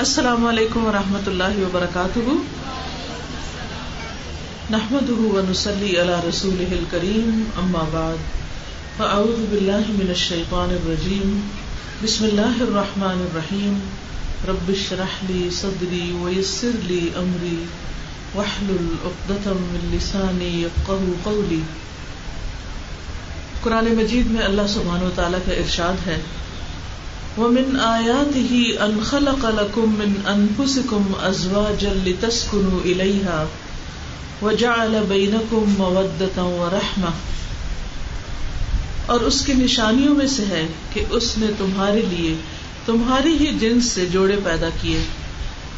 السلام علیکم و رحمۃ اللہ وبرکاتہ۔ نحمد ونسلی علی رسول کریم اما بعد، فاعوذ باللہ من الشیطان الرجیم۔ بسم اللہ الرحمن الرحیم۔ رب اشرح لی صدری ویسر لی امری۔ واحلل عقدۃ من لسانی یفقهوا قولی۔ قرآن مجید میں اللہ سبحانہ و تعالی کا ارشاد ہے ومن آياته أن خلق لكم من أنفسكم أزواجا لتسكنوا إليها وجعل بينكم مودة ورحمة. اور اس کی نشانیوں میں سے ہے کہ اس نے تمہارے لیے تمہاری ہی جنس سے جوڑے پیدا کیے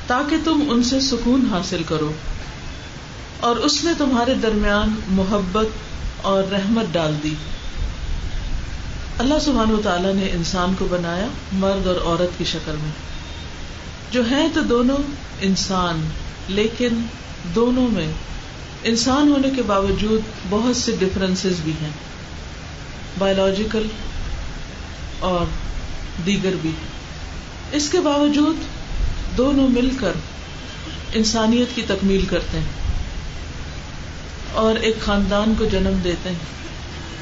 تاکہ تم ان سے سکون حاصل کرو اور اس نے تمہارے درمیان محبت اور رحمت ڈال دی۔ اللہ سبحان و تعالیٰ نے انسان کو بنایا مرد اور عورت کی شکل میں۔ جو ہے تو دونوں انسان، لیکن دونوں میں انسان ہونے کے باوجود بہت سے ڈفرینس بھی ہیں۔ بایولوجیکل اور دیگر بھی۔ اس کے باوجود دونوں مل کر انسانیت کی تکمیل کرتے ہیں اور ایک خاندان کو جنم دیتے ہیں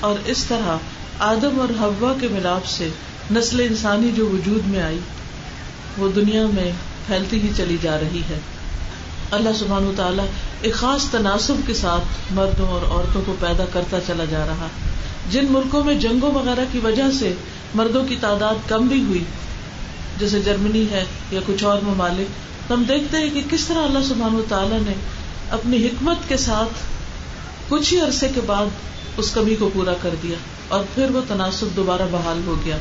اور اس طرح آدم اور ہوا کے ملاپ سے نسل انسانی جو وجود میں آئی، وہ دنیا میں پھیلتی ہی چلی جا رہی ہے۔ اللہ سبحان و تعالیٰ ایک خاص تناسب کے ساتھ مردوں اور عورتوں کو پیدا کرتا چلا جا رہا۔ جن ملکوں میں جنگوں وغیرہ کی وجہ سے مردوں کی تعداد کم بھی ہوئی، جیسے جرمنی ہے یا کچھ اور ممالک ہم دیکھتے ہیں کہ کس طرح اللہ سبحان و تعالیٰ نے اپنی حکمت کے ساتھ کچھ ہی عرصے کے بعد اس کمی کو پورا کر دیا اور پھر وہ تناسب دوبارہ بحال ہو گیا۔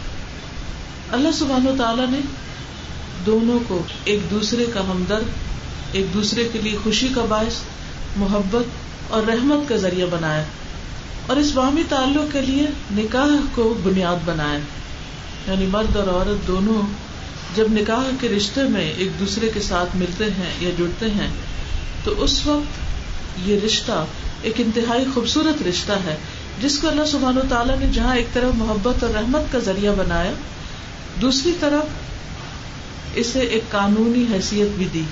اللہ سبحان و تعالیٰ نے دونوں کو ایک دوسرے کا ہمدرد، ایک دوسرے کے لیے خوشی کا باعث، محبت اور رحمت کا ذریعہ بنایا اور اس باہمی تعلق کے لیے نکاح کو بنیاد بنایا۔ یعنی مرد اور عورت دونوں جب نکاح کے رشتے میں ایک دوسرے کے ساتھ ملتے ہیں یا جڑتے ہیں، تو اس وقت یہ رشتہ ایک انتہائی خوبصورت رشتہ ہے، جس کو اللہ سبحان و تعالیٰ نے جہاں ایک طرف محبت اور رحمت کا ذریعہ بنایا، دوسری طرف اسے ایک قانونی حیثیت بھی دی،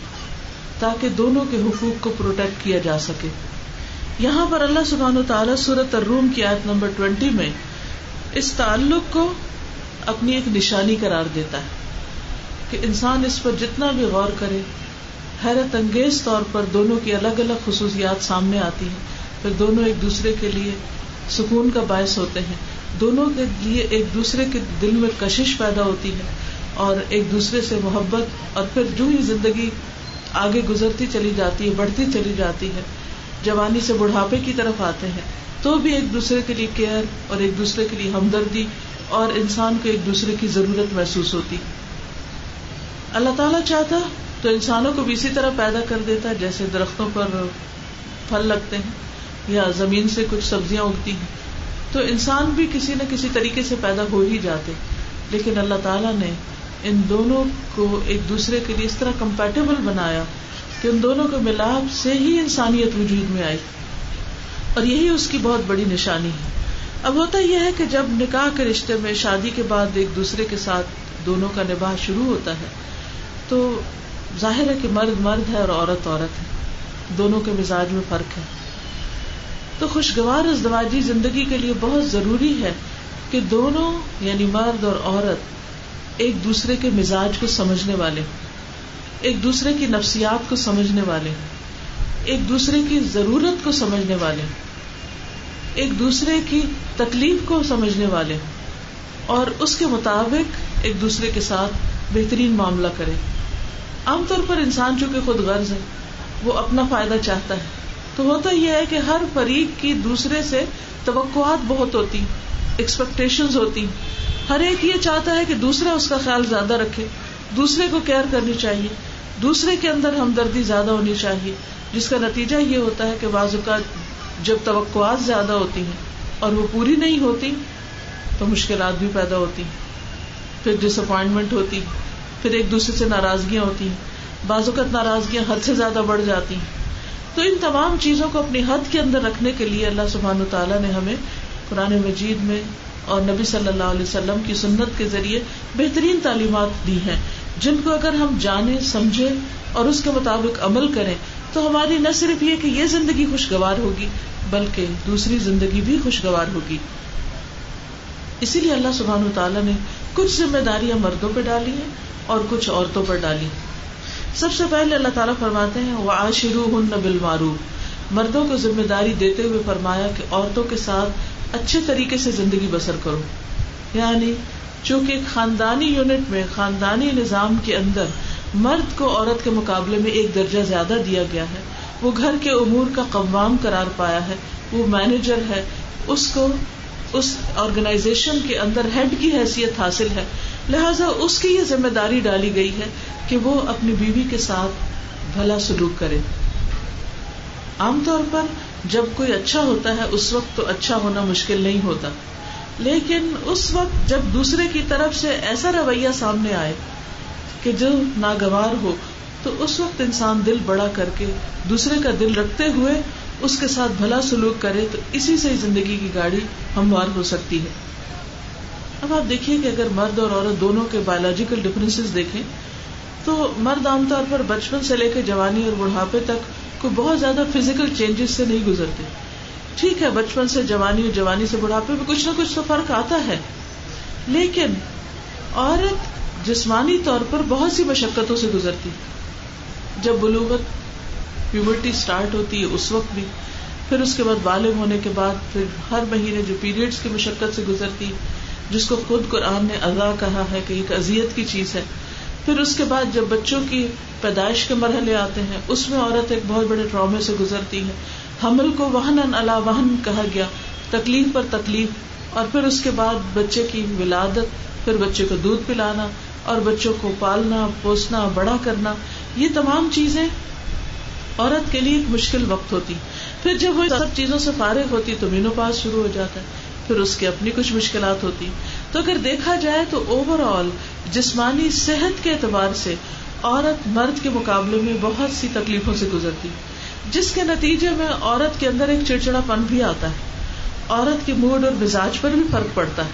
تاکہ دونوں کے حقوق کو پروٹیکٹ کیا جا سکے۔ یہاں پر اللہ سبحان و تعالیٰ سورت الروم کی آیت نمبر ٹوینٹی میں اس تعلق کو اپنی ایک نشانی قرار دیتا ہے کہ انسان اس پر جتنا بھی غور کرے، حیرت انگیز طور پر دونوں کی الگ الگ خصوصیات سامنے آتی ہیں۔ پھر دونوں ایک دوسرے کے لیے سکون کا باعث ہوتے ہیں۔ دونوں کے لیے ایک دوسرے کے دل میں کشش پیدا ہوتی ہے اور ایک دوسرے سے محبت اور پھر جو ہی زندگی آگے گزرتی چلی جاتی ہے، بڑھتی چلی جاتی ہے، جوانی سے بڑھاپے کی طرف آتے ہیں۔ تو بھی ایک دوسرے کے لیے کیئر اور ایک دوسرے کے لیے ہمدردی اور انسان کو ایک دوسرے کی ضرورت محسوس ہوتی۔ اللہ تعالیٰ چاہتا تو انسانوں کو بھی اسی طرح پیدا کر دیتا، جیسے درختوں پر پھل لگتے ہیں۔ یا زمین سے کچھ سبزیاں اگتی ہیں۔ تو انسان بھی کسی نہ کسی طریقے سے پیدا ہو ہی جاتے۔ لیکن اللہ تعالیٰ نے ان دونوں کو ایک دوسرے کے لیے اس طرح کمپیٹیبل بنایا کہ ان دونوں کے ملاپ سے ہی انسانیت وجود میں آئی۔ اور یہی اس کی بہت بڑی نشانی ہے۔ اب ہوتا یہ ہے کہ جب نکاح کے رشتے میں شادی کے بعد ایک دوسرے کے ساتھ دونوں کا نباہ شروع ہوتا ہے، تو ظاہر ہے کہ مرد مرد ہے اور عورت عورت ہے۔ دونوں کے مزاج میں فرق ہے۔ تو خوشگوار ازدواجی زندگی کے لیے بہت ضروری ہے کہ دونوں یعنی مرد اور عورت، ایک دوسرے کے مزاج کو سمجھنے والے، ایک دوسرے کی نفسیات کو سمجھنے والے، ایک دوسرے کی ضرورت کو سمجھنے والے، ایک دوسرے کی تکلیف کو سمجھنے والے، اور اس کے مطابق ایک دوسرے کے ساتھ بہترین معاملہ کرے۔ عام طور پر انسان چونکہ خود غرض ہے، وہ اپنا فائدہ چاہتا ہے۔ تو ہوتا یہ ہے کہ ہر فریق کی دوسرے سے توقعات بہت ہوتی ایکسپیکٹیشن ہوتی۔ ہر ایک یہ چاہتا ہے کہ دوسرا اس کا خیال زیادہ رکھے، دوسرے کو کیئر کرنی چاہیے۔ دوسرے کے اندر ہمدردی زیادہ ہونی چاہیے، جس کا نتیجہ یہ ہوتا ہے کہ بعض اوقات جب توقعات زیادہ ہوتی ہیں اور وہ پوری نہیں ہوتی، تو مشکلات بھی پیدا ہوتی۔ پھر ڈس اپوائنٹمنٹ ہوتی، پھر ایک دوسرے سے ناراضگیاں ہوتی۔ ہیں بعض اوقات ناراضگیاں حد سے زیادہ بڑھ جاتی۔ ہیں تو ان تمام چیزوں کو اپنی حد کے اندر رکھنے کے لیے اللہ سبحان تعالیٰ نے ہمیں قرآن مجید میں اور نبی صلی اللہ علیہ وسلم کی سنت کے ذریعے بہترین تعلیمات دی ہیں۔ جن کو اگر ہم جانے سمجھے اور اس کے مطابق عمل کریں، تو ہماری نہ صرف یہ کہ یہ زندگی خوشگوار ہوگی، بلکہ دوسری زندگی بھی خوشگوار ہوگی۔ اسی لیے اللہ سبحان تعالیٰ نے کچھ ذمہ داریاں مردوں پہ ڈالی ہیں اور کچھ عورتوں پر ڈالی ہیں۔ سب سے پہلے اللہ تعالیٰ فرماتے ہیں وہ آشرو ہن بل مردوں کو ذمہ داری دیتے ہوئے فرمایا کہ عورتوں کے ساتھ اچھے طریقے سے زندگی بسر کرو۔ یعنی چونکہ خاندانی یونٹ میں، خاندانی نظام کے اندر مرد کو عورت کے مقابلے میں ایک درجہ زیادہ دیا گیا ہے۔ وہ گھر کے امور کا قوام قرار پایا ہے۔ وہ مینیجر ہے۔ اس کو، اس آرگنائزیشن کے اندر ہیڈ کی حیثیت حاصل ہے۔ لہذا اس کی یہ ذمہ داری ڈالی گئی ہے کہ وہ اپنی بیوی کے ساتھ بھلا سلوک کرے۔ عام طور پر جب کوئی اچھا ہوتا ہے، اس وقت تو اچھا ہونا مشکل نہیں ہوتا۔ لیکن اس وقت جب دوسرے کی طرف سے ایسا رویہ سامنے آئے کہ جو ناگوار ہو، تو اس وقت انسان دل بڑا کر کے دوسرے کا دل رکھتے ہوئے اس کے ساتھ بھلا سلوک کرے، تو اسی سے زندگی کی گاڑی ہموار ہو سکتی ہے۔ اب آپ دیکھیے کہ اگر مرد اور عورت دونوں کے بایولوجیکل ڈفرینس دیکھیں، تو مرد عام طور پر بچپن سے لے کے جوانی اور بڑھاپے تک کوئی بہت زیادہ فزیکل چینجز سے نہیں گزرتے۔ ٹھیک ہے، بچپن سے جوانی اور جوانی سے بڑھاپے میں کچھ نہ کچھ تو فرق آتا ہے۔ لیکن عورت جسمانی طور پر بہت سی مشقتوں سے گزرتی۔ جب بلوغت پیورٹی اسٹارٹ ہوتی ہے اس وقت بھی، پھر اس کے بعد بالغ ہونے کے بعد، پھر ہر مہینے جو پیریڈس کی مشقت سے گزرتی جس کو خود قرآن نے ادا کہا ہے کہ ایک ازیت کی چیز ہے، پھر اس کے بعد جب بچوں کی پیدائش کے مرحلے آتے ہیں، اس میں عورت ایک بہت بڑے ٹرامے سے گزرتی ہے۔ حمل کو وہن اللہ وہن کہا گیا، تکلیف پر تکلیف، اور پھر اس کے بعد بچے کی ولادت، پھر بچے کو دودھ پلانا، اور بچوں کو پالنا، پوسنا، بڑا کرنا، یہ تمام چیزیں عورت کے لیے ایک مشکل وقت ہوتی۔ پھر جب وہ سب چیزوں سے فارغ ہوتی، تو مینو پاس شروع ہو جاتا ہے۔ پھر اس کی اپنی کچھ مشکلات ہوتی۔ تو اگر دیکھا جائے تو اوور آل جسمانی صحت کے اعتبار سے عورت مرد کے مقابلے میں بہت سی تکلیفوں سے گزرتی۔ جس کے نتیجے میں عورت کے اندر ایک چڑچڑا پن بھی آتا ہے۔ عورت کے موڈ اور مزاج پر بھی فرق پڑتا ہے۔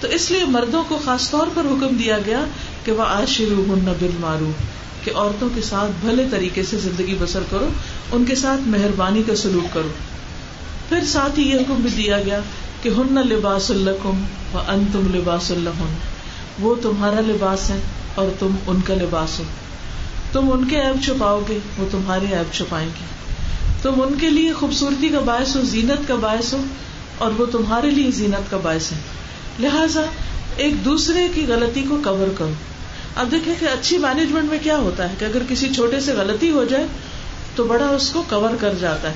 تو اس لیے مردوں کو خاص طور پر حکم دیا گیا کہ وہ آج شروع ہن بل مارو کہ عورتوں کے ساتھ بھلے طریقے سے زندگی بسر کرو، ان کے ساتھ مہربانی کا سلوک کرو۔ پھر ساتھ ہی یہ حکم بھی دیا گیا کہ ہن لباس الکم و ان تم لباس اللہ وہ تمہارا لباس ہے اور تم ان کا لباس ہو۔ تم ان کے ایب چھپاؤ گے، وہ تمہارے ایب چھپائیں گے۔ تم ان کے لیے خوبصورتی کا باعث ہو، زینت کا باعث ہو، اور وہ تمہارے لیے زینت کا باعث ہے۔ لہذا ایک دوسرے کی غلطی کو کور کرو۔ اب دیکھیں کہ اچھی مینجمنٹ میں کیا ہوتا ہے کہ اگر کسی چھوٹے سے غلطی ہو جائے تو بڑا اس کو کور کر جاتا ہے۔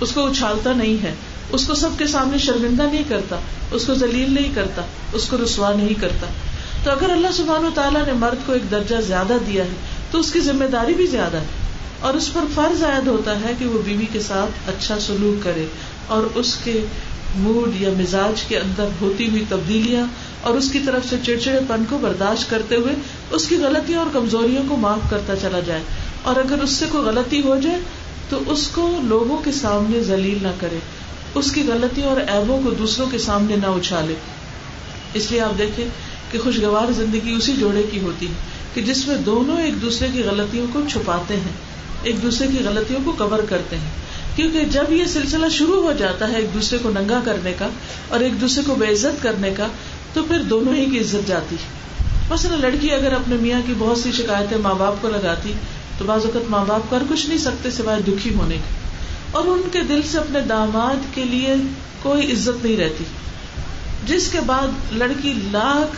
اس کو اچھالتا نہیں ہے۔ اس کو سب کے سامنے شرمندہ نہیں کرتا، اس کو ذلیل نہیں کرتا، اس کو رسوا نہیں کرتا۔ تو اگر اللہ سبحان و تعالیٰ نے مرد کو ایک درجہ زیادہ دیا ہے، تو اس کی ذمہ داری بھی زیادہ ہے۔ اور اس پر فرض عائد ہوتا ہے کہ وہ بیوی کے ساتھ اچھا سلوک کرے۔ اور اس کے موڈ یا مزاج کے اندر ہوتی ہوئی تبدیلیاں اور اس کی طرف سے چڑچڑے پن کو برداشت کرتے ہوئے اس کی غلطیوں اور کمزوریوں کو معاف کرتا چلا جائے۔ اور اگر اس سے کوئی غلطی ہو جائے، تو اس کو لوگوں کے سامنے ذلیل نہ کرے۔ اس کی غلطیوں اور ایبوں کو دوسروں کے سامنے نہ اچھالے۔ اس لیے آپ دیکھیں کہ خوشگوار زندگی اسی جوڑے کی ہوتی ہے کہ جس میں دونوں ایک دوسرے کی غلطیوں کو چھپاتے ہیں، ایک دوسرے کی غلطیوں کو کور کرتے ہیں۔ کیونکہ جب یہ سلسلہ شروع ہو جاتا ہے ایک دوسرے کو ننگا کرنے کا اور ایک دوسرے کو بے عزت کرنے کا، تو پھر دونوں ہی کی عزت جاتی۔ مثلا لڑکی اگر اپنے میاں کی بہت سی شکایتیں ماں باپ کو لگاتی، تو بعض اوقات ماں باپ کر کچھ نہیں سکتے سوائے دکھی ہونے کے۔ اور ان کے دل سے اپنے داماد کے لیے کوئی عزت نہیں رہتی۔ جس کے بعد لڑکی لاکھ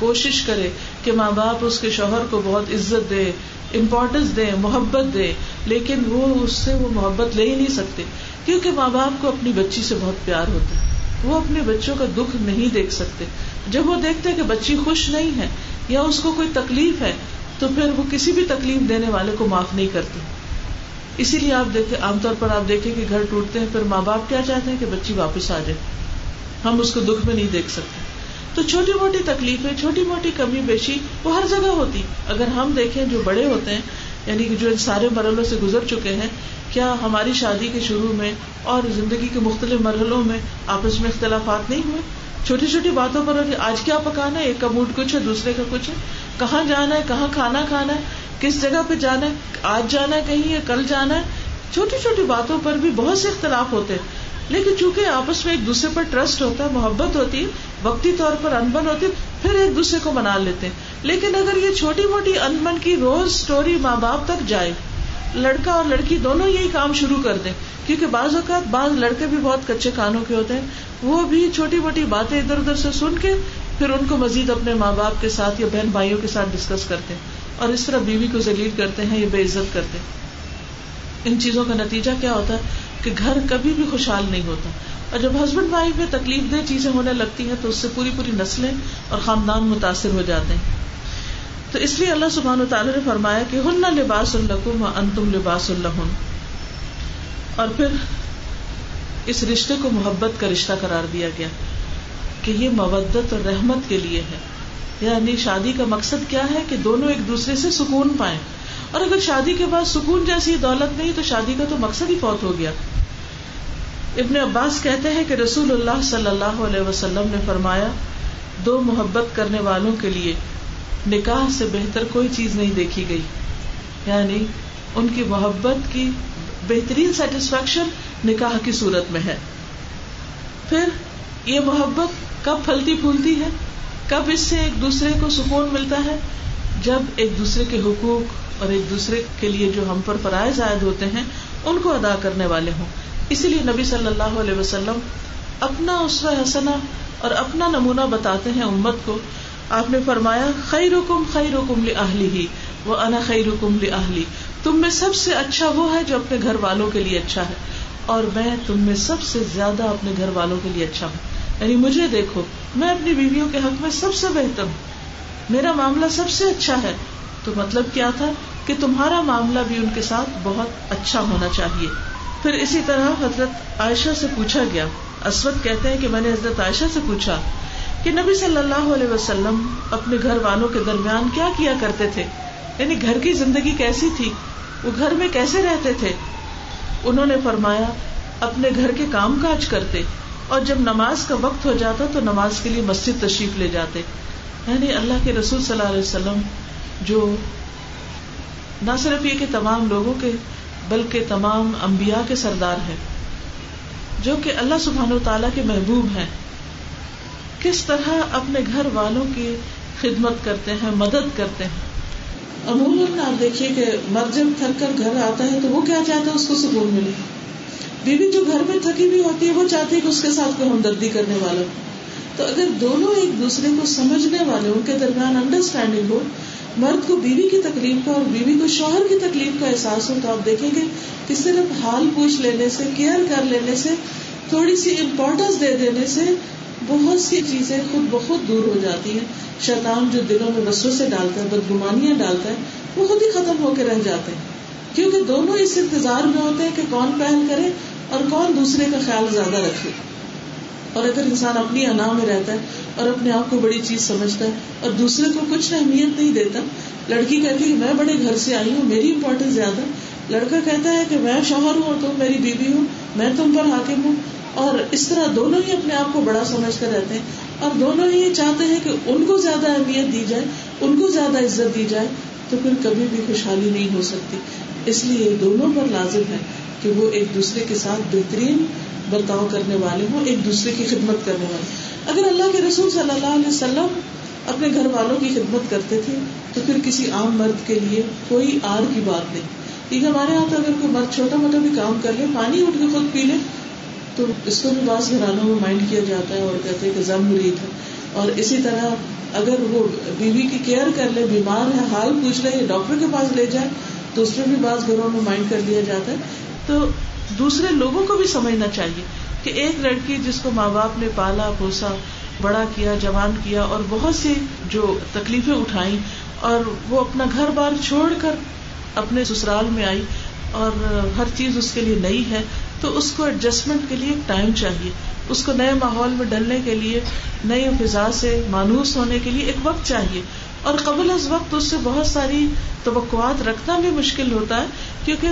کوشش کرے کہ ماں باپ اس کے شوہر کو بہت عزت دے امپورٹینس دے، محبت دے، لیکن وہ اس سے وہ محبت لے ہی نہیں سکتے۔ کیونکہ ماں باپ کو اپنی بچی سے بہت پیار ہوتا ہے۔ وہ اپنے بچوں کا دکھ نہیں دیکھ سکتے۔ جب وہ دیکھتے کہ بچی خوش نہیں ہے یا اس کو کوئی تکلیف ہے، تو پھر وہ کسی بھی تکلیف دینے والے کو معاف نہیں کرتے۔ اسی لیے آپ دیکھیں عام طور پر آپ دیکھیں کہ گھر ٹوٹتے ہیں، پھر ماں باپ کیا چاہتے ہیں؟ کہ بچی واپس آ جائے۔ ہم اس کو دکھ میں نہیں دیکھ سکتے۔ تو چھوٹی موٹی تکلیفیں، چھوٹی موٹی کمی بیشی وہ ہر جگہ ہوتی۔ اگر ہم دیکھیں جو بڑے ہوتے ہیں یعنی کہ جو ان سارے مرحلوں سے گزر چکے ہیں، کیا ہماری شادی کے شروع میں اور زندگی کے مختلف مرحلوں میں آپس میں اختلافات نہیں ہوئے؟ چھوٹی چھوٹی باتوں پر آج کیا پکانا ہے؟ ایک کا موڈ کچھ ہے، دوسرے کا کچھ ہے۔ کہاں جانا ہے، کہاں کھانا کھانا ہے، کس جگہ پہ جانا ہے، آج جانا ہے، کہیں یا کل جانا ہے۔ چھوٹی چھوٹی باتوں پر بھی بہت سے اختلاف ہوتے ہیں۔ لیکن چونکہ آپس میں ایک دوسرے پر ٹرسٹ ہوتا ہے، محبت ہوتی ہے، وقتی طور پر انبن ہوتی پھر ایک دوسرے کو منا لیتے ہیں۔ لیکن اگر یہ چھوٹی موٹی انبن کی روز اسٹوری ماں باپ تک جائے، لڑکا اور لڑکی دونوں یہی کام شروع کر دیں۔ کیونکہ بعض اوقات بعض لڑکے بھی بہت کچے کانوں کے ہوتے ہیں۔ وہ بھی چھوٹی موٹی باتیں ادھر ادھر سے سن کے پھر ان کو مزید اپنے ماں باپ کے ساتھ یا بہن بھائیوں کے ساتھ ڈسکس کرتے ہیں اور اس طرح بیوی کو ذلیل کرتے ہیں یا بے عزت کرتے ہیں۔ ان چیزوں کا نتیجہ کیا ہوتا ہے کہ گھر کبھی بھی خوشحال نہیں ہوتا۔ اور جب ہسبینڈ وائف میں تکلیف دہ چیزیں ہونے لگتی ہیں تو اس سے پوری پوری نسلیں اور خاندان متاثر ہو جاتے ہیں۔ تو اس لیے اللہ سبحان و تعالیٰ نے فرمایا کہ ہن لباس الکم ان تم لباس اللہ اور پھر اس رشتے کو محبت کا رشتہ قرار دیا گیا۔ کہ یہ مودت اور رحمت کے لیے ہے۔ یعنی شادی کا مقصد کیا ہے کہ دونوں ایک دوسرے سے سکون پائیں۔ اور اگر شادی کے بعد سکون جیسی دولت نہیں، تو شادی کا تو مقصد ہی فوت ہو گیا۔ ابن عباس کہتے ہیں کہ رسول اللہ صلی اللہ علیہ وسلم نے فرمایا، دو محبت کرنے والوں کے لیے نکاح سے بہتر کوئی چیز نہیں دیکھی گئی۔ یعنی ان کی محبت کی بہترین سیٹسفیکشن نکاح کی صورت میں ہے۔ پھر یہ محبت کب پھلتی پھولتی ہے؟ کب اس سے ایک دوسرے کو سکون ملتا ہے؟ جب ایک دوسرے کے حقوق اور ایک دوسرے کے لیے جو ہم پر فرائض عائد ہوتے ہیں، ان کو ادا کرنے والے ہوں۔ اسی لیے نبی صلی اللہ علیہ وسلم اپنا اسوا حسنا اور اپنا نمونہ بتاتے ہیں امت کو۔ آپ نے فرمایا خیر حکم خیر حکم لی ہی وہ انا خیر حکم لی تم میں سب سے اچھا وہ ہے جو اپنے گھر والوں کے لیے اچھا ہے، اور میں تم میں سب سے زیادہ اپنے گھر والوں کے لیے اچھا ہوں۔ یعنی مجھے دیکھو، میں اپنی بیویوں کے حق میں سب سے بہتر ہوں۔ میرا معاملہ سب سے اچھا ہے۔ تو مطلب کیا تھا کہ تمہارا معاملہ بھی ان کے ساتھ بہت اچھا ہونا چاہیے۔ پھر اسی طرح حضرت عائشہ سے پوچھا گیا۔ اسود کہتے ہیں کہ میں نے حضرت عائشہ سے پوچھا کہ نبی صلی اللہ علیہ وسلم اپنے گھر والوں کے درمیان کیا کیا کرتے تھے؟ یعنی گھر کی زندگی کیسی تھی؟ وہ گھر میں کیسے رہتے تھے؟ انہوں نے فرمایا، اپنے گھر کے کام کاج کرتے۔ اور جب نماز کا وقت ہو جاتا تو نماز کے لیے مسجد تشریف لے جاتے۔ یعنی اللہ کے رسول صلی اللہ علیہ وسلم جو نہ صرف یہ کہ تمام لوگوں کے، بلکہ تمام امبیا کے سردار ہیں، جو کہ اللہ سبحان و تعالیٰ کے محبوب ہیں۔ کس طرح اپنے گھر والوں کی خدمت کرتے ہیں، مدد کرتے ہیں۔ عموماً آپ دیکھیے کہ مرد جب تھک کر گھر آتا ہے تو وہ کیا چاہتا ہے، اس کو سکون ملے۔ بیوی جو گھر میں تھکی ہوئی ہوتی ہے، وہ چاہتی ہے کہ اس کے ساتھ کوئی ہمدردی کرنے والا تو اگر دونوں ایک دوسرے کو سمجھنے والے ان کے درمیان انڈرسٹینڈنگ ہو، مرد کو بیوی کی تکلیف کا اور بیوی کو شوہر کی تکلیف کا احساس ہو، تو آپ دیکھیں گے کہ صرف حال پوچھ لینے سے کیئر کر لینے سے، تھوڑی سی امپورٹینس دے دینے سے بہت سی چیزیں خود بخود دور ہو جاتی ہیں۔ شیطان جو دلوں میں بسوں سے ڈالتا ہے، بدگمانیاں ڈالتا ہے، وہ خود ہی ختم ہو کے رہ جاتے ہیں۔ کیونکہ دونوں اس انتظار میں ہوتے ہیں کہ کون پہل کرے اور کون دوسرے کا خیال زیادہ رکھے۔ اور اگر انسان اپنی انا میں رہتا ہے اور اپنے آپ کو بڑی چیز سمجھتا ہے اور دوسرے کو کچھ اہمیت نہیں دیتا، لڑکی کہتی ہے میں بڑے گھر سے آئی ہوں، میری امپورٹینس زیادہ لڑکا کہتا ہے کہ میں شوہر ہوں اور تم میری بیوی ہوں میں تم پر حاکم ہوں۔ اور اس طرح دونوں ہی اپنے آپ کو بڑا سمجھ کر رہتے ہیں۔ اور دونوں ہی یہ چاہتے ہیں کہ ان کو زیادہ اہمیت دی جائے، ان کو زیادہ عزت دی جائے۔ تو پھر کبھی بھی خوشحالی نہیں ہو سکتی۔ اس لیے دونوں پر لازم ہے کہ وہ ایک دوسرے کے ساتھ بہترین برتاؤ کرنے والے ہوں، ایک دوسرے کی خدمت کرنے والے۔ اگر اللہ کے رسول صلی اللہ علیہ وسلم اپنے گھر والوں کی خدمت کرتے تھے، تو پھر کسی عام مرد کے لیے کوئی آر کی بات نہیں۔ کیونکہ ہمارے یہاں تو اگر کوئی مرد چھوٹا موٹا بھی کام کر لے، پانی اٹھ کے خود پی لے، تو اس کو بھی بعض گھرانوں میں مائنڈ کیا جاتا ہے اور کہتے ہیں کہ زم مرید ہے۔ اور اسی طرح اگر وہ بیوی کی کیئر کر لے، بیمار ہے، حال پوچھ لے یا ڈاکٹر کے پاس لے جائے، تو اس میں بھی بعض گھروں میں مائنڈ کر لیا جاتا ہے۔ تو دوسرے لوگوں کو بھی سمجھنا چاہیے کہ ایک لڑکی جس کو ماں باپ نے پالا، پوسا، بڑا کیا، جوان کیا، اور بہت سی جو تکلیفیں اٹھائی اور وہ اپنا گھر بار چھوڑ کر اپنے سسرال میں آئی، اور ہر چیز اس کے لیے نئی ہے تو اس کو ایڈجسٹمنٹ کے لیے ایک ٹائم چاہیے۔ اس کو نئے ماحول میں ڈلنے کے لیے نئی فضا سے مانوس ہونے کے لیے ایک وقت چاہیے۔ اور قبل از وقت اس سے بہت ساری توقعات رکھنا بھی مشکل ہوتا ہے۔ کیونکہ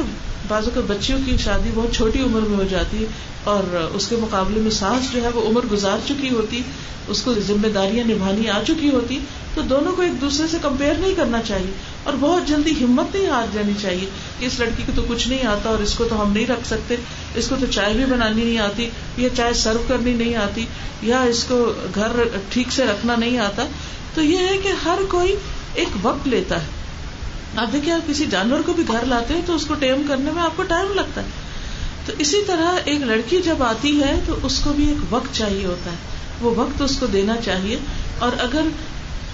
بعض کے بچیوں کی شادی بہت چھوٹی عمر میں ہو جاتی ہے اور اس کے مقابلے میں سانس جو ہے وہ عمر گزار چکی ہوتی، اس کو ذمہ داریاں نبھانی آ چکی ہوتی، تو دونوں کو ایک دوسرے سے کمپیئر نہیں کرنا چاہیے اور بہت جلدی ہمت نہیں ہار جانی چاہیے کہ اس لڑکی کو تو کچھ نہیں آتا اور اس کو تو ہم نہیں رکھ سکتے، اس کو تو چائے بھی بنانی نہیں آتی یا چائے سرو کرنی نہیں آتی یا اس کو گھر ٹھیک سے رکھنا نہیں آتا۔ تو یہ ہے کہ ہر کوئی ایک وقت لیتا ہے۔ آپ دیکھیے آپ کسی جانور کو بھی گھر لاتے ہیں تو اس کو ٹیم کرنے میں آپ کو ٹائم لگتا ہے۔ تو اسی طرح ایک لڑکی جب آتی ہے تو اس کو بھی ایک وقت چاہیے ہوتا ہے۔ وہ وقت اس کو دینا چاہیے۔ اور اگر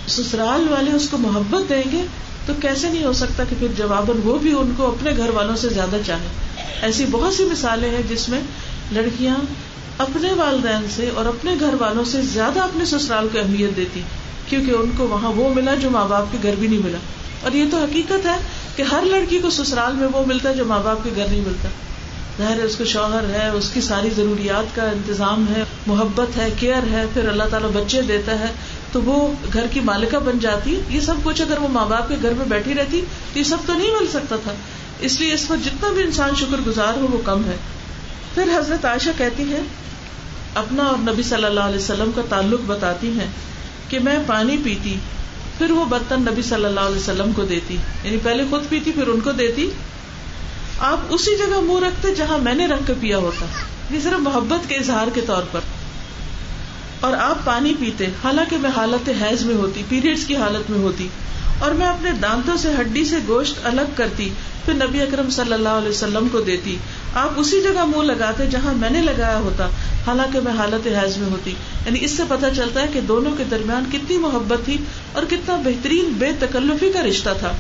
سسرال والے اس کو محبت دیں گے تو کیسے نہیں ہو سکتا کہ پھر جواباً وہ بھی ان کو اپنے گھر والوں سے زیادہ چاہے۔ ایسی بہت سی مثالیں ہیں جس میں لڑکیاں اپنے والدین سے اور اپنے گھر والوں سے زیادہ اپنے سسرال کو اہمیت دیتی کیونکہ ان کو وہاں وہ ملا جو ماں باپ کے گھر بھی نہیں ملا۔ اور یہ تو حقیقت ہے کہ ہر لڑکی کو سسرال میں وہ ملتا ہے جو ماں باپ کے گھر نہیں ملتا۔ ظاہر ہے اس کو شوہر ہے، اس کی ساری ضروریات کا انتظام ہے، محبت ہے، کیئر ہے، پھر اللہ تعالیٰ بچے دیتا ہے۔ تو وہ گھر کی مالکہ بن جاتی، یہ سب کچھ اگر وہ ماں باپ کے گھر میں بیٹھی رہتی، تو یہ سب تو نہیں مل سکتا تھا۔ اس لیے اس پر جتنا بھی انسان شکر گزار ہو، وہ کم ہے۔ پھر حضرت عائشہ کہتی ہے اپنا اور نبی صلی اللہ علیہ وسلم کا تعلق بتاتی ہیں کہ میں پانی پیتی پھر وہ برتن نبی صلی اللہ علیہ وسلم کو دیتی یعنی پہلے خود پیتی، پھر ان کو دیتی۔ آپ اسی جگہ منہ رکھتے جہاں میں نے رکھ کے پیا ہوتا۔ یہ صرف محبت کے اظہار کے طور پر۔ اور آپ پانی پیتے، حالانکہ میں حالت حیض میں ہوتی پیریڈز کی حالت میں ہوتی۔ اور میں اپنے دانتوں سے ہڈی سے گوشت الگ کرتی پھر نبی اکرم صلی اللہ علیہ وسلم کو دیتی۔ آپ اسی جگہ منہ لگاتے جہاں میں نے لگایا ہوتا، حالانکہ میں حالت حیض میں ہوتی۔ یعنی اس سے پتا چلتا ہے کہ دونوں کے درمیان کتنی محبت تھی اور کتنا بہترین بے تکلفی کا رشتہ تھا۔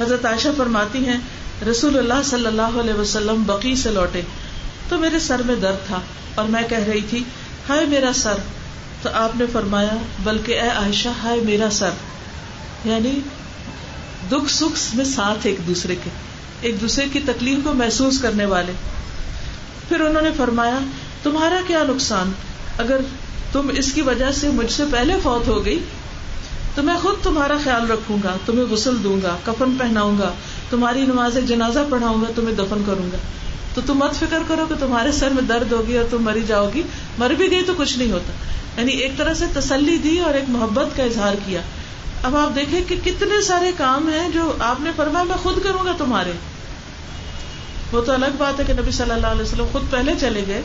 حضرت عائشہ فرماتی ہیں، رسول اللہ صلی اللہ علیہ وسلم بقی سے لوٹے۔ تو میرے سر میں درد تھا اور میں کہہ رہی تھی، ہائے میرا سر۔ تو آپ نے فرمایا، بلکہ اے عائشہ، ہائے میرا سر۔ یعنی دکھ سکھ میں ساتھ ایک دوسرے کے، ایک دوسرے کی تکلیف کو محسوس کرنے والے۔ پھر انہوں نے فرمایا، تمہارا کیا نقصان؟ اگر تم اس کی وجہ سے مجھ سے پہلے فوت ہو گئی، تو میں خود تمہارا خیال رکھوں گا، تمہیں غسل دوں گا، کفن پہناؤں گا، تمہاری نماز جنازہ پڑھاؤں گا، تمہیں دفن کروں گا۔ تو تم مت فکر کرو کہ تمہارے سر میں درد ہوگی اور تم مری جاؤ گی۔ مر بھی گئی تو کچھ نہیں ہوتا۔ یعنی ایک طرح سے تسلی دی اور ایک محبت کا اظہار کیا۔ اب آپ دیکھیں کہ کتنے سارے کام ہیں جو آپ نے فرمایا میں خود کروں گا تمہارے۔ وہ تو الگ بات ہے کہ نبی صلی اللہ علیہ وسلم خود پہلے چلے گئے،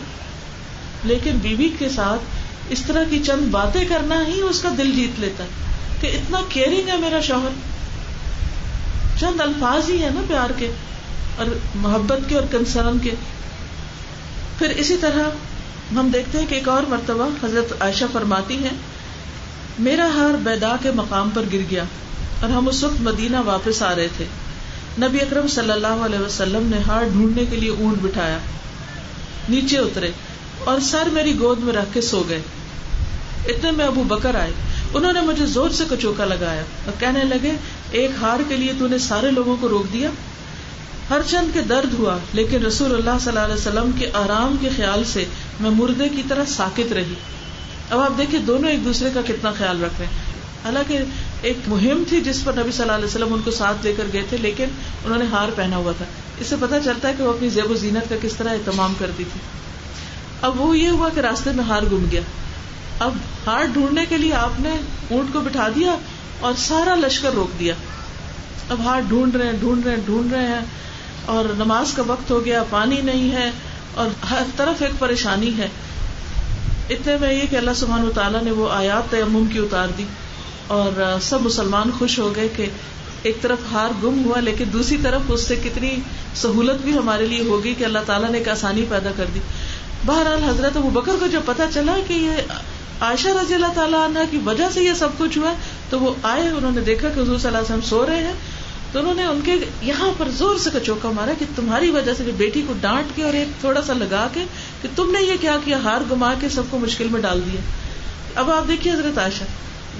لیکن بیوی کے ساتھ اس طرح کی چند باتیں کرنا ہی اس کا دل جیت لیتا ہے کہ اتنا کیئرنگ ہے میرا شوہر۔ چند الفاظ ہی ہے نا پیار کے اور محبت کے اور کنسرن کے۔ پھر اسی طرح ہم دیکھتے ہیں کہ ایک اور مرتبہ حضرت عائشہ فرماتی ہے میرا ہار بیدا کے مقام پر گر گیا اور ہم اس وقت مدینہ واپس آ رہے تھے۔ نبی اکرم صلی اللہ علیہ وسلم نے ہار ڈھونڈنے کے لیے اونٹ بٹھایا۔ نیچے اترے اور سر میری گود میں رکھ کے سو گئے۔ اتنے میں ابو بکر آئے۔ انہوں نے مجھے زور سے کچوکا لگایا اور کہنے لگے، ایک ہار کے لیے تو نے سارے لوگوں کو روک دیا؟ ہر چند کے درد ہوا، لیکن رسول اللہ صلی اللہ علیہ وسلم کے آرام کے خیال سے میں مردے کی طرح ساکت رہی۔ اب آپ دیکھیں دونوں ایک دوسرے کا کتنا خیال رکھ رہے ہیں حالانکہ ایک مہم تھی جس پر نبی صلی اللہ علیہ وسلم ان کو ساتھ لے کر گئے تھے، لیکن انہوں نے ہار پہنا ہوا تھا۔ اس سے پتا چلتا ہے کہ وہ اپنی زیب و زینت کا کس طرح اہتمام کرتی تھی۔ اب وہ یہ ہوا کہ راستے میں ہار گم گیا۔ اب ہار ڈھونڈنے کے لیے آپ نے اونٹ کو بٹھا دیا اور سارا لشکر روک دیا۔ اب ہار ڈھونڈ رہے ہیں، ڈھونڈ رہے ہیں، ڈھونڈ رہے ہیں۔ اور نماز کا وقت ہو گیا، پانی نہیں ہے اور ہر طرف ایک پریشانی ہے۔ اتنے میں یہ کہ اللہ سبحان و تعالیٰ نے وہ آیات تیمم کی اتار دی اور سب مسلمان خوش ہو گئے کہ ایک طرف ہار گم ہوا لیکن دوسری طرف اس سے کتنی سہولت بھی ہمارے لیے ہوگی کہ اللہ تعالیٰ نے ایک آسانی پیدا کر دی۔ بہرحال حضرت ابو بکر کو جب پتا چلا کہ یہ عائشہ رضی اللہ تعالیٰ عنہ کی وجہ سے یہ سب کچھ ہوا تو وہ آئے، انہوں نے دیکھا کہ حضور صلی اللہ علیہ وسلم سو رہے ہیں۔ تو انہوں نے ان کے یہاں پر زور سے کچوکا مارا کہ تمہاری وجہ سے بیٹی کو ڈانٹ کے اور ایک تھوڑا سا لگا کے کہ تم نے یہ کیا کیا ہار گما کے سب کو مشکل میں ڈال دیا؟ اب آپ دیکھیے حضرت عائشہ،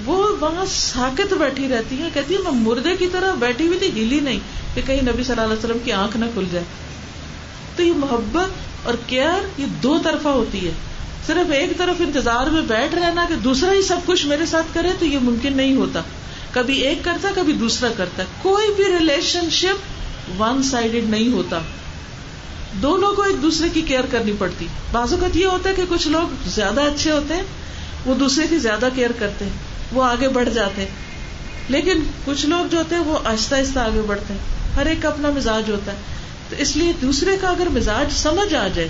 وہ وہاں ساکت بیٹھی رہتی ہے کہتی ہے میں مردے کی طرح بیٹھی ہوئی تھی، ہلی نہیں کہ کہیں نبی صلی اللہ علیہ وسلم کی آنکھ نہ کھل جائے۔ تو یہ محبت اور کیئر یہ دو طرفہ ہوتی ہے۔ صرف ایک طرف انتظار میں بیٹھ رہنا کہ دوسرا ہی سب کچھ میرے ساتھ کرے تو یہ ممکن نہیں ہوتا۔ کبھی ایک کرتا، کبھی دوسرا کرتا۔ کوئی بھی ریلیشن شپ ون سائڈیڈ نہیں ہوتا۔ دونوں کو ایک دوسرے کی کیئر کرنی پڑتی۔ بعض اوقات یہ ہوتا ہے کہ کچھ لوگ زیادہ اچھے ہوتے ہیں، وہ دوسرے کی زیادہ کیئر کرتے ہیں، وہ آگے بڑھ جاتے ہیں۔ لیکن کچھ لوگ جو ہوتے ہیں، وہ آہستہ آہستہ آگے بڑھتے ہیں۔ ہر ایک کا اپنا مزاج ہوتا ہے۔ تو اس لیے دوسرے کا اگر مزاج سمجھ آ جائے،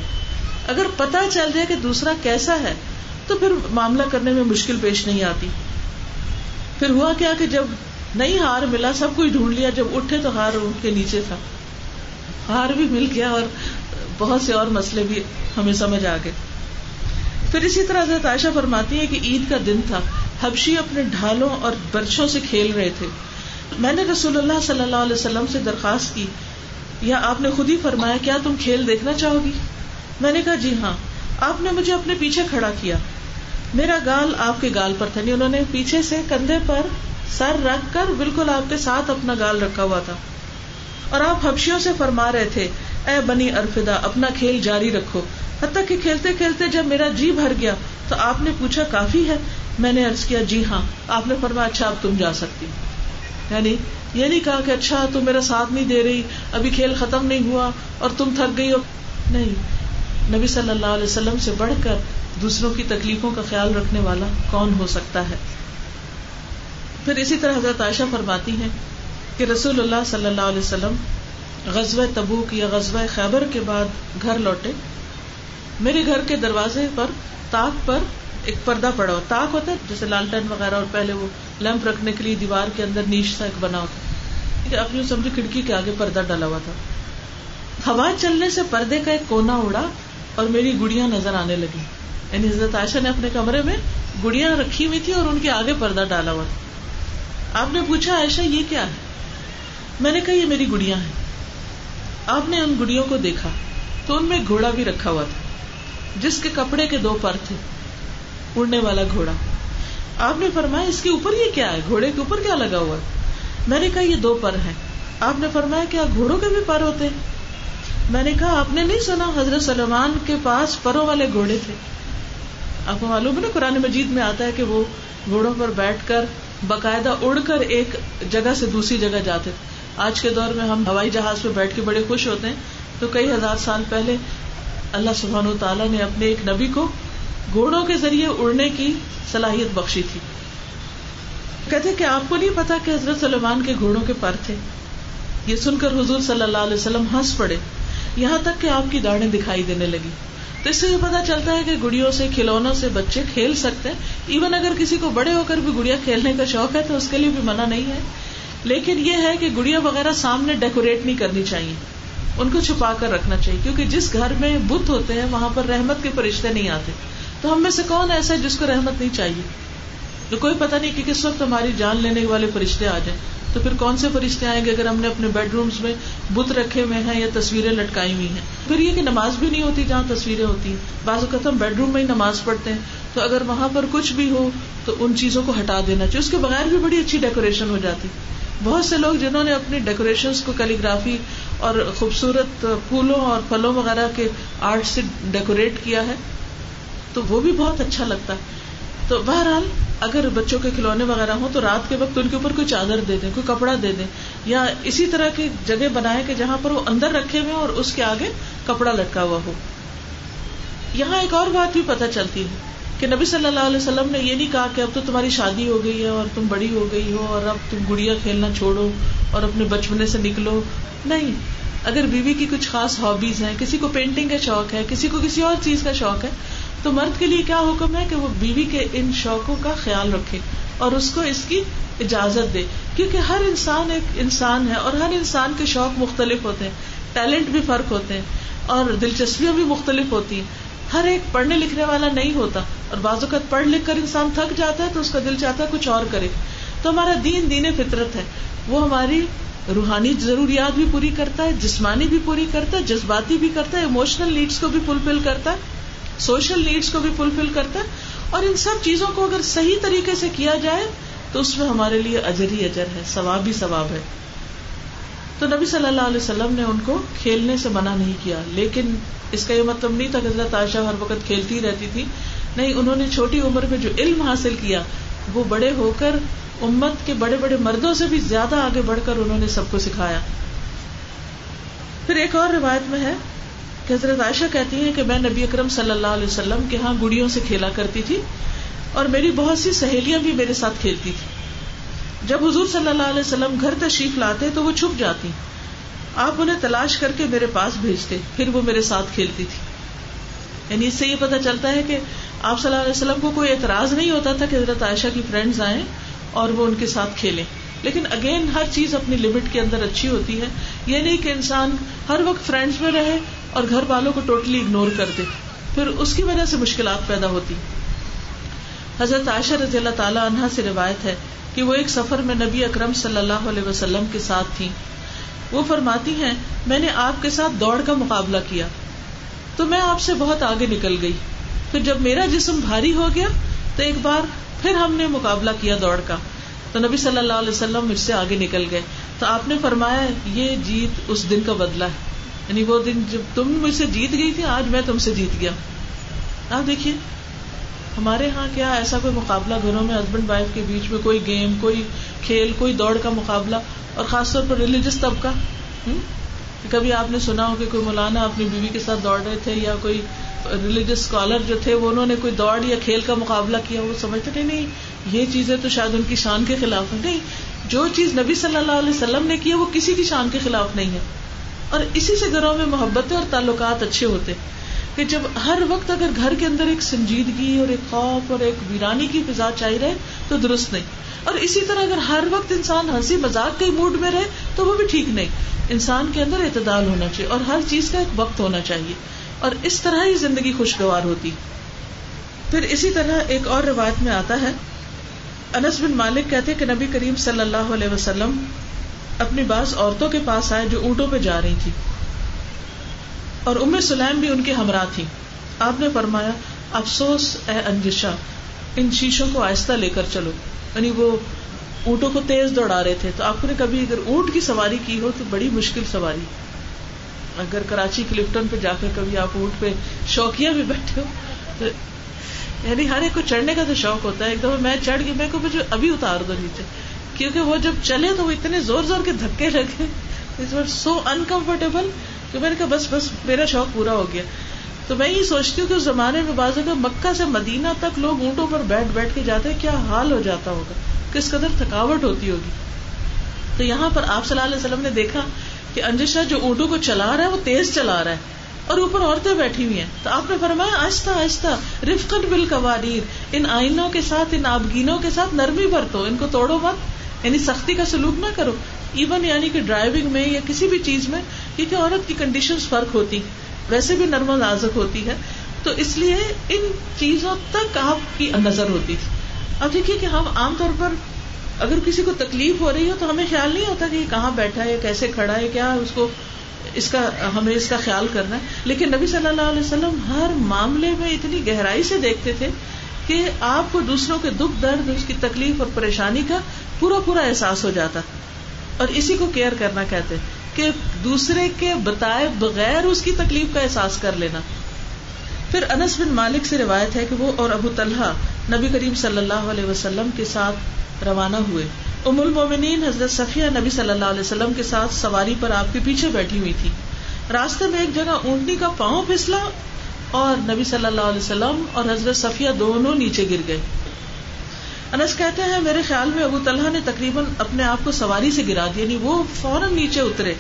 اگر پتا چل جائے کہ دوسرا کیسا ہے، تو پھر معاملہ کرنے میں مشکل پیش نہیں آتی۔ پھر ہوا کیا کہ جب نہیں ہار ملا، سب کچھ ڈھونڈ لیا، جب اٹھے تو ہار ان کے نیچے تھا۔ ہار بھی مل گیا اور بہت سے اور مسئلے بھی ہمیں سمجھ آ گئے۔ پھر اسی طرح حضرت عائشہ فرماتی ہے کہ عید کا دن تھا۔ حبشی اپنے ڈھالوں اور برچوں سے کھیل رہے تھے۔ میں نے رسول اللہ صلی اللہ علیہ وسلم سے درخواست کی۔ یا آپ نے خود ہی فرمایا، کیا تم کھیل دیکھنا چاہو گی؟ میں نے کہا جی ہاں۔ آپ نے مجھے اپنے پیچھے کھڑا کیا۔ میرا گال آپ کے گال پر تھا۔ نہیں انہوں نے پیچھے سے کندھے پر سر رکھ کر بالکل آپ کے ساتھ اپنا گال رکھا ہوا تھا۔ اور آپ ہبشیوں سے فرما رہے تھے، اے بنی ارفدا اپنا کھیل جاری رکھو. حتیٰ کہ کھیلتے کھیلتے جب میرا جی بھر گیا، تو آپ نے پوچھا، کافی ہے؟ میں نے ارض کیا جی ہاں. آپ نے فرمایا اچھا اب تم جا سکتی یعنی یہ نہیں کہا کہ اچھا تم میرا ساتھ نہیں دے رہی، ابھی کھیل ختم نہیں ہوا اور تم تھک گئی ہو. نہیں. نبی صلی اللہ علیہ وسلم سے بڑھ کر دوسروں کی تکلیفوں کا خیال رکھنے والا کون ہو سکتا ہے؟ پھر اسی طرح حضرت عائشہ فرماتی ہیں کہ رسول اللہ صلی اللہ علیہ وسلم غزوہ تبوک یا غزوہ خیبر کے بعد گھر لوٹے۔ میرے گھر کے دروازے پر تاک پر ایک پردہ پڑا ہو تاک ہوتا ہے، جیسے لالٹن وغیرہ اور پہلے وہ لیمپ رکھنے کے لیے دیوار کے اندر نیچ سا ایک بنا ہوتا اپنی سمجھو کھڑکی کے آگے پردہ ڈالا ہوا تھا۔ ہوا چلنے سے پردے کا ایک کونا اڑا اور میری گڑیاں نظر آنے لگی یعنی حضرت عائشہ نے اپنے کمرے میں گڑیاں رکھی ہوئی تھی اور ان کے آگے پردہ ڈالا ہوا تھا۔ آپ نے پوچھا، عائشہ یہ کیا ہے؟ میں نے کہا، یہ میری گڑیاں ہیں. آپ نے ان گڑیوں کو دیکھا تو ان میں گھوڑا بھی رکھا ہوا تھا، جس کے کپڑے کے دو پر تھے، اڑنے والا گھوڑا۔ آپ نے فرمایا، اس کے اوپر یہ کیا ہے؟ گھوڑے کے اوپر کیا لگا ہوا ہے؟ میں نے کہا، یہ دو پر ہیں۔ آپ نے فرمایا کیا گھوڑوں کے بھی پر ہوتے ہیں۔ میں نے کہا، آپ نے نہیں سنا حضرت سلمان کے پاس پروں والے گھوڑے تھے؟ آپ کو معلوم ہے نا، قرآن مجید میں آتا ہے کہ وہ گھوڑوں پر بیٹھ کر باقاعدہ اڑ کر ایک جگہ سے دوسری جگہ جاتے تھے۔ آج کے دور میں ہم ہوائی جہاز پہ بیٹھ کے بڑے خوش ہوتے ہیں۔ تو کئی ہزار سال پہلے اللہ سبحان و تعالیٰ نے اپنے ایک نبی کو گھوڑوں کے ذریعے اڑنے کی صلاحیت بخشی تھی۔ کہتے کہ آپ کو نہیں پتا کہ حضرت سلمان کے گھوڑوں کے پر تھے۔ یہ سن کر حضور صلی اللہ علیہ وسلم ہنس پڑے۔ یہاں تک کہ آپ کی داڑیں دکھائی دینے لگی۔ تو اس سے یہ پتا چلتا ہے کہ گڑیوں سے، کھلونوں سے بچے کھیل سکتے ہیں۔ ایون اگر کسی کو بڑے ہو کر بھی گڑیا کھیلنے کا شوق ہے تو اس کے لیے بھی منع نہیں ہے۔ لیکن یہ ہے کہ گڑیا وغیرہ سامنے ڈیکوریٹ نہیں کرنی چاہیے۔ ان کو چھپا کر رکھنا چاہیے، کیونکہ جس گھر میں بت ہوتے ہیں، وہاں پر رحمت کے فرشتے نہیں آتے۔ تو ہم میں سے کون ایسا ہے جس کو رحمت نہیں چاہیے؟ تو کوئی پتا نہیں کہ کس وقت ہماری جان لینے والے فرشتے آ جائیں۔ تو پھر کون سے فرشتے آئیں گے اگر ہم نے اپنے بیڈ رومس میں بت رکھے ہوئے ہیں یا تصویریں لٹکائی ہوئی ہیں؟ پھر یہ کہ نماز بھی نہیں ہوتی جہاں تصویریں ہوتی ہیں۔ بعض اوقات ہم بیڈ روم میں ہی نماز پڑھتے ہیں۔ تو اگر وہاں پر کچھ بھی ہو، تو ان چیزوں کو ہٹا دینا چاہیے۔ اس کے بغیر بھی بڑی اچھی ڈیکوریشن ہو جاتی۔ بہت سے لوگ جنہوں نے اپنی ڈیکوریشن کو کیلیگرافی اور خوبصورت پھولوں اور پھلوں وغیرہ کے آرٹ سے ڈیکوریٹ کیا ہے، تو وہ بھی بہت اچھا لگتا ہے۔ تو بہرحال، اگر بچوں کے کھلونے وغیرہ ہوں تو رات کے وقت ان کے اوپر کوئی چادر دے دیں، کوئی کپڑا دے دیں، یا اسی طرح کی جگہ بنائے کہ جہاں پر وہ اندر رکھے ہوئے اور اس کے آگے کپڑا لٹکا ہوا ہو۔ یہاں ایک اور بات بھی پتہ چلتی ہے۔ کہ نبی صلی اللہ علیہ وسلم نے یہ نہیں کہا کہ اب تو تمہاری شادی ہو گئی ہے اور تم بڑی ہو گئی ہو اور اب تم گڑیا کھیلنا چھوڑو اور اپنے بچپنے سے نکلو۔ نہیں۔ اگر بیوی کی کچھ خاص ہابیز ہیں، کسی کو پینٹنگ کا شوق ہے، کسی کو کسی اور چیز کا شوق ہے، تو مرد کے لیے کیا حکم ہے کہ وہ بیوی کے ان شوقوں کا خیال رکھے اور اس کو اس کی اجازت دے۔ کیونکہ ہر انسان ایک انسان ہے اور ہر انسان کے شوق مختلف ہوتے ہیں۔ ٹیلنٹ بھی فرق ہوتے ہیں اور دلچسپیاں بھی مختلف ہوتی ہیں۔ ہر ایک پڑھنے لکھنے والا نہیں ہوتا۔ اور بعض اوقات پڑھ لکھ کر انسان تھک جاتا ہے تو اس کا دل چاہتا ہے کچھ اور کرے۔ تو ہمارا دین دین فطرت ہے۔ وہ ہماری روحانی ضروریات بھی پوری کرتا ہے، جسمانی بھی پوری کرتا ہے، جذباتی بھی کرتا ہے اموشنل نیڈس کو بھی فلفل کرتا ہے سوشل نیڈس کو بھی فلفل کرتا ہے۔ اور ان سب چیزوں کو اگر صحیح طریقے سے کیا جائے، تو اس میں ہمارے لیے اجر ہی اجر ہے، ثواب ہی ثواب ہے۔ تو نبی صلی اللہ علیہ وسلم نے ان کو کھیلنے سے منع نہیں کیا، لیکن اس کا یہ مطلب نہیں تھا کہ حضرت عائشہ ہر وقت کھیلتی رہتی تھی۔ نہیں، انہوں نے چھوٹی عمر میں جو علم حاصل کیا، وہ بڑے ہو کر امت کے بڑے بڑے مردوں سے بھی زیادہ آگے بڑھ کر انہوں نے سب کو سکھایا۔ پھر ایک اور روایت میں ہے، کہ حضرت عائشہ کہتی ہیں کہ میں نبی اکرم صلی اللہ علیہ وسلم کے ہاں گڑیوں سے کھیلا کرتی تھی اور میری بہت سی سہیلیاں بھی میرے ساتھ کھیلتی تھی جب حضور صلی اللہ علیہ وسلم گھر تشریف لاتے تو وہ چھپ جاتی۔ آپ انہیں تلاش کر کے میرے پاس بھیجتے، پھر وہ میرے ساتھ کھیلتی تھی۔ یعنی اس سے یہ پتا چلتا ہے کہ آپ صلی اللہ علیہ وسلم کو کوئی اعتراض نہیں ہوتا تھا کہ حضرت عائشہ کی فرینڈز آئیں اور وہ ان کے ساتھ کھیلیں۔ لیکن اگین ہر چیز اپنی لمٹ کے اندر اچھی ہوتی ہے۔ یہ نہیں کہ انسان ہر وقت فرینڈس میں رہے اور گھر والوں کو ٹوٹلی اگنور کر دے۔ پھر اس کی وجہ سے مشکلات پیدا ہوتی۔ حضرت عائشہ رضی اللہ تعالی عنہا سے روایت ہے کہ وہ ایک سفر میں نبی اکرم صلی اللہ علیہ وسلم کے ساتھ تھی وہ فرماتی ہیں، میں نے آپ کے ساتھ دوڑ کا مقابلہ کیا۔ تو میں آپ سے بہت آگے نکل گئی۔ پھر جب میرا جسم بھاری ہو گیا تو ایک بار پھر ہم نے مقابلہ کیا دوڑ کا۔ تو نبی صلی اللہ علیہ وسلم مجھ سے آگے نکل گئے۔ تو آپ نے فرمایا، یہ جیت اس دن کا بدلا ہے۔ یعنی وہ دن جب تم مجھ سے جیت گئی تھی، آج میں تم سے جیت گیا۔ آپ دیکھیے، ہمارے یہاں کیا ایسا کوئی مقابلہ گھروں میں ہسبینڈ وائف کے بیچ میں کوئی گیم، کوئی کھیل، کوئی دوڑ کا مقابلہ، اور خاص طور پر ریلیجس طبقہ؟ کبھی آپ نے سنا ہو کہ کوئی مولانا اپنی بیوی کے ساتھ دوڑ رہے تھے یا کوئی ریلیجس اسکالر جو تھے وہ انہوں نے کوئی دوڑ یا کھیل کا مقابلہ کیا وہ سمجھتے تھے، نہیں، یہ چیزیں تو شاید ان کی شان کے خلاف ہے نہیں، جو چیز نبی صلی اللہ علیہ وسلم نے کی وہ کسی کی شان کے خلاف نہیں ہے اور اسی سے گھروں میں محبتیں اور تعلقات اچھے ہوتے کہ جب ہر وقت اگر گھر کے اندر ایک سنجیدگی اور ایک خوف اور ایک ویرانی کی فضا چاہیے رہے تو درست نہیں۔ اور اسی طرح اگر ہر وقت انسان ہنسی مزاق کے موڈ میں رہے تو وہ بھی ٹھیک نہیں۔ انسان کے اندر اعتدال ہونا چاہیے اور ہر چیز کا ایک وقت ہونا چاہیے۔ اور اس طرح ہی زندگی خوشگوار ہوتی۔ پھر اسی طرح ایک اور روایت میں آتا ہے۔ انس بن مالک کہتے کہ نبی کریم صلی اللہ علیہ وسلم اپنی بعض عورتوں کے پاس آئے جو اونٹوں پہ جا رہی تھی اور ام سلیم بھی ان کے ہمراہ تھی آپ نے فرمایا، افسوس اے انجشا ان شیشوں کو آہستہ لے کر چلو۔ یعنی وہ اونٹوں کو تیز دوڑا رہے تھے۔ تو آپ نے کبھی اگر اونٹ کی سواری کی ہو تو بڑی مشکل سواری۔ اگر کراچی کلفٹن پہ جا کر کبھی آپ اونٹ پہ شوقیاں بھی بیٹھے ہو، تو یعنی ہر ایک کو چڑھنے کا تو شوق ہوتا ہے۔ ایک دفعہ میں چڑھ گئی، میں کو مجھے ابھی اتار دو نیچے۔ کیونکہ وہ جب چلے تو وہ اتنے زور زور کے دھکے لگے۔ سو انکمفرٹیبل کہ میں نے کہا بس بس میرا شوق پورا ہو گیا۔ تو میں یہ سوچتی ہوں کہ اس زمانے میں بازو کا مکہ سے مدینہ تک لوگ اونٹوں پر بیٹھ بیٹھ کے جاتے ہیں، کیا حال ہو جاتا ہوگا؟ کس قدر تھکاوٹ ہوتی ہوگی؟ تو یہاں پر آپ صلی اللہ علیہ وسلم نے دیکھا کہ انجشا جو اونٹوں کو چلا رہا ہے، وہ تیز چلا رہا ہے اور اوپر عورتیں بیٹھی ہوئی ہیں۔ تو آپ نے فرمایا، آہستہ آہستہ، رفقت بل قواریر ان آئینوں کے ساتھ، ان آبگینوں کے ساتھ نرمی برتو، ان کو توڑو مت۔ یعنی سختی کا سلوک نہ کرو۔ ایون یعنی کہ ڈرائیونگ میں یا کسی بھی چیز میں کیونکہ عورت کی کنڈیشن فرق ہوتی ویسے بھی نرم نازک ہوتی ہے۔ تو اس لیے ان چیزوں تک آپ کی نظر ہوتی تھی۔ اب دیکھیے کہ ہم عام طور پر اگر کسی کو تکلیف ہو رہی ہو تو ہمیں خیال نہیں ہوتا کہ یہ کہاں بیٹھا ہے کیسے کھڑا ہے، کیا اس کو اس کا ہمیں اس کا خیال کرنا ہے۔ لیکن نبی صلی اللہ علیہ وسلم ہر معاملے میں اتنی گہرائی سے دیکھتے تھے کہ آپ کو دوسروں کے دکھ درد، اس کی تکلیف اور پریشانی کا پورا پورا احساس ہو جاتا۔ اور اسی کو کیئر کرنا کہتے کہ دوسرے کے بتائے بغیر اس کی تکلیف کا احساس کر لینا۔ پھر انس بن مالک سے روایت ہے کہ وہ اور ابو طلحہ نبی کریم صلی اللہ علیہ وسلم کے ساتھ روانہ ہوئے۔ ام المومنین حضرت صفیہ نبی صلی اللہ علیہ وسلم کے ساتھ سواری پر آپ کے پیچھے بیٹھی ہوئی تھی۔ راستے میں ایک جگہ اونٹنی کا پاؤں پھسلا۔ اور نبی صلی اللہ علیہ وسلم اور حضرت صفیہ دونوں نیچے گر گئے۔ انس کہتے ہیں، میرے خیال میں ابو طلحہ نے تقریباً اپنے آپ کو سواری سے گرا دیا یعنی وہ فوراً نیچے اترے۔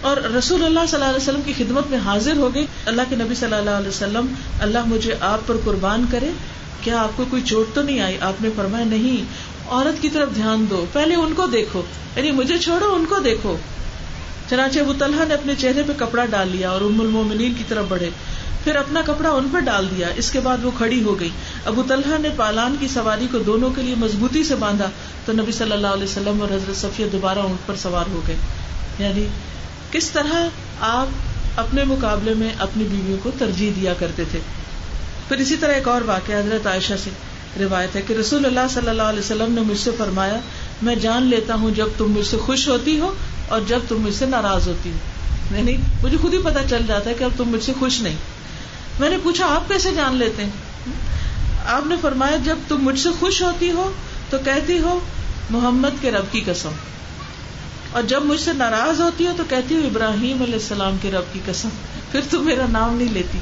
اور رسول اللہ صلی اللہ علیہ وسلم کی خدمت میں حاضر ہو گئی اللہ کے نبی صلی اللہ علیہ وسلم، اللہ مجھے آپ پر قربان کرے۔ کیا آپ کو کوئی چوٹ تو نہیں آئی؟ آپ نے فرمایا، نہیں۔ عورت کی طرف دھیان دو، پہلے ان کو دیکھو۔ یعنی مجھے چھوڑو، ان کو دیکھو۔ چنانچہ ابو طلحہ نے اپنے چہرے پہ کپڑا ڈال لیا اور ام المومنین کی طرف بڑھے۔ پھر اپنا کپڑا ان پہ ڈال دیا۔ اس کے بعد وہ کھڑی ہو گئی۔ ابو طلحہ نے پالان کی سواری کو دونوں کے لیے مضبوطی سے باندھا تو نبی صلی اللہ علیہ وسلم اور حضرت صفیہ دوبارہ اونٹ پر سوار ہو گئے۔ یعنی کس طرح آپ اپنے مقابلے میں اپنی بیویوں کو ترجیح دیا کرتے تھے۔ پھر اسی طرح ایک اور واقعہ حضرت عائشہ سے روایت ہے کہ رسول اللہ صلی اللہ علیہ وسلم نے مجھ سے فرمایا، میں جان لیتا ہوں جب تم مجھ سے خوش ہوتی ہو اور جب تم مجھ سے ناراض ہوتی ہو۔ یعنی مجھے خود ہی پتا چل جاتا ہے کہ اب تم مجھ سے خوش نہیں۔ میں نے پوچھا، آپ کیسے جان لیتے ہیں؟ آپ نے فرمایا، جب تم مجھ سے خوش ہوتی ہو تو کہتی ہو، محمد کے رب کی قسم۔ اور جب مجھ سے ناراض ہوتی ہو تو کہتی ہوں ابراہیم علیہ السلام کے رب کی قسم۔ پھر تم میرا نام نہیں لیتی۔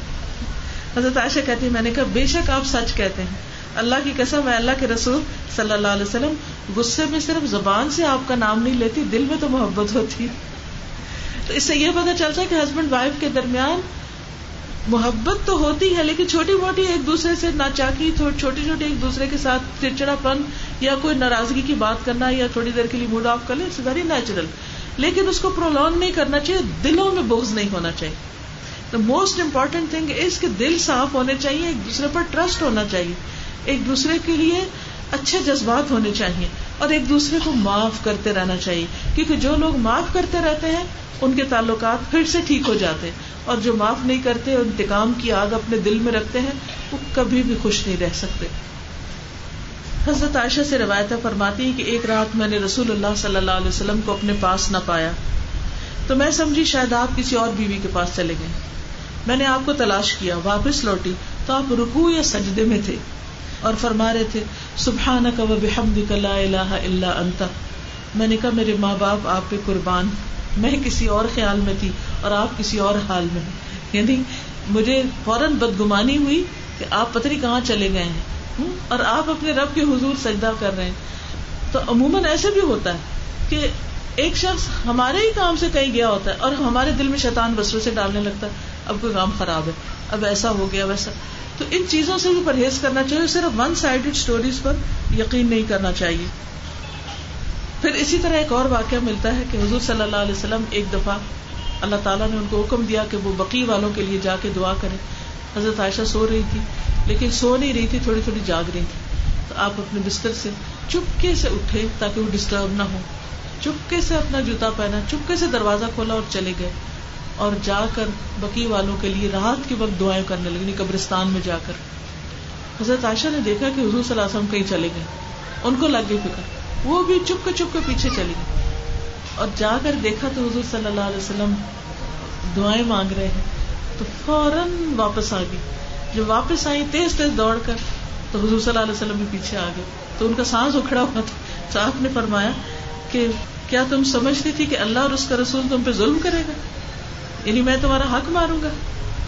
حضرت عائشہ کہتی میں نے کہا، بے شک آپ سچ کہتے ہیں۔ اللہ کی قسم ہے، اللہ کے رسول صلی اللہ علیہ وسلم غصے میں صرف زبان سے آپ کا نام نہیں لیتی، دل میں تو محبت ہوتی۔ تو اس سے یہ پتا چلتا ہے کہ ہسبینڈ وائف کے درمیان محبت تو ہوتی ہے، لیکن چھوٹی موٹی ایک دوسرے سے نہ چاکی چھوٹی چھوٹی ایک دوسرے کے ساتھ چڑچڑا پن یا کوئی ناراضگی کی بات کرنا یا تھوڑی دیر کے لیے موڈ آف کر لے اٹس ویری نیچرل لیکن اس کو پرولونگ نہیں کرنا چاہیے، دلوں میں بوجھ نہیں ہونا چاہیے. The most important thing is کہ دل صاف ہونے چاہیے، ایک دوسرے پر ٹرسٹ ہونا چاہیے. ایک دوسرے کے لیے اچھے جذبات ہونے چاہیے اور ایک دوسرے کو معاف کرتے رہنا چاہیے کیونکہ جو لوگ معاف کرتے رہتے ہیں، ان کے تعلقات پھر سے ٹھیک ہو جاتے ہیں اور جو معاف نہیں کرتے، انتقام کی آگ اپنے دل میں رکھتے ہیں، وہ کبھی بھی خوش نہیں رہ سکتے۔ حضرت عائشہ سے روایت فرماتی کہ ایک رات میں نے رسول اللہ صلی اللہ علیہ وسلم کو اپنے پاس نہ پایا۔ تو میں سمجھی شاید آپ کسی اور بیوی کے پاس چلے گئے۔ میں نے آپ کو تلاش کیا، واپس لوٹی تو آپ رکو یا سجدے میں تھے۔ اور فرما رہے تھے سبحان کا الہ الا انت. میں نے کہا، میرے ماں باپ آپ پہ قربان میں کسی اور خیال میں تھی اور آپ کسی اور حال میں یعنی مجھے فوراً بدگمانی ہوئی کہ آپ پتری کہاں چلے گئے ہیں۔ اور آپ اپنے رب کے حضور سجدہ کر رہے ہیں۔ تو عموماً ایسے بھی ہوتا ہے کہ ایک شخص ہمارے ہی کام سے کہیں گیا ہوتا ہے اور ہمارے دل میں شیطان بسروں سے ڈالنے لگتا ہے، اب کوئی کام خراب ہے، اب ایسا ہو گیا، ویسا۔ تو ان چیزوں سے بھی پرہیز کرنا چاہیے صرف ون سائڈیڈ اسٹوریز پر یقین نہیں کرنا چاہیے۔ پھر اسی طرح ایک اور واقعہ ملتا ہے کہ حضور صلی اللہ علیہ وسلم ایک دفعہ اللہ تعالیٰ نے ان کو حکم دیا کہ وہ بقی والوں کے لیے جا کے دعا کرے حضرت عائشہ سو رہی تھی، لیکن سو نہیں رہی تھی، تھوڑی تھوڑی جاگ رہی تھی۔ تو آپ اپنے بستر سے چپکے سے اٹھے تاکہ وہ ڈسٹرب نہ ہو۔ چپکے سے اپنا جوتا پہنا، چپکے سے دروازہ کھولا اور چلے گئے۔ اور جا کر بکی والوں کے لیے رات کے وقت دعائیں کرنے لگی یعنی قبرستان میں جا کر۔ حضرت عائشہ نے دیکھا کہ حضور صلی اللہ علیہ وسلم کہیں چلے گئے۔ ان کو لگ گئی فکر۔ وہ بھی چپ کے چپ کے پیچھے چلی گئی۔ اور جا کر دیکھا تو حضور صلی اللہ علیہ وسلم دعائیں مانگ رہے ہیں۔ تو فوراً واپس آ گئی۔ جب واپس آئی، تیز تیز دوڑ کر تو حضور صلی اللہ علیہ وسلم بھی پیچھے آ گئے۔ تو ان کا سانس اکھڑا ہوا تھا۔ تو آپ نے فرمایا کہ کیا تم سمجھتی تھی کہ اللہ اور اس کا رسول تم پہ ظلم کرے گا؟ یعنی میں تمہارا حق ماروں گا،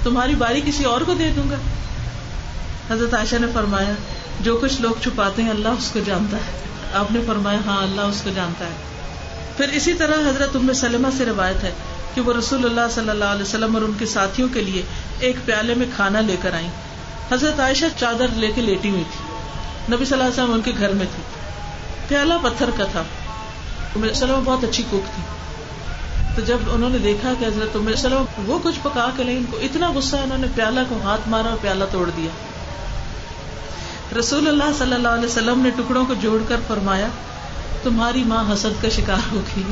تمہاری باری کسی اور کو دے دوں گا۔ حضرت عائشہ نے فرمایا، جو کچھ لوگ چھپاتے ہیں اللہ اس کو جانتا ہے۔ آپ نے فرمایا ہاں اللہ اس کو جانتا ہے۔ پھر اسی طرح حضرت ام سلمہ سے روایت ہے کہ وہ رسول اللہ صلی اللہ علیہ وسلم اور ان کے ساتھیوں کے لیے ایک پیالے میں کھانا لے کر آئی حضرت عائشہ چادر لے کے لیٹی ہوئی تھی۔ نبی صلی اللہ علیہ وسلم ان کے گھر میں تھی۔ پیالہ پتھر کا تھا۔ سلمہ بہت اچھی کوک تھی۔ تو جب انہوں نے دیکھا کہ حضرت وسلم وہ کچھ پکا کے لیں ان کو اتنا غصہ انہوں نے پیالہ کو ہاتھ مارا اور پیالہ توڑ دیا۔ رسول اللہ صلی اللہ علیہ وسلم نے ٹکڑوں کو جوڑ کر فرمایا، تمہاری ماں حسد کا شکار ہو گئی۔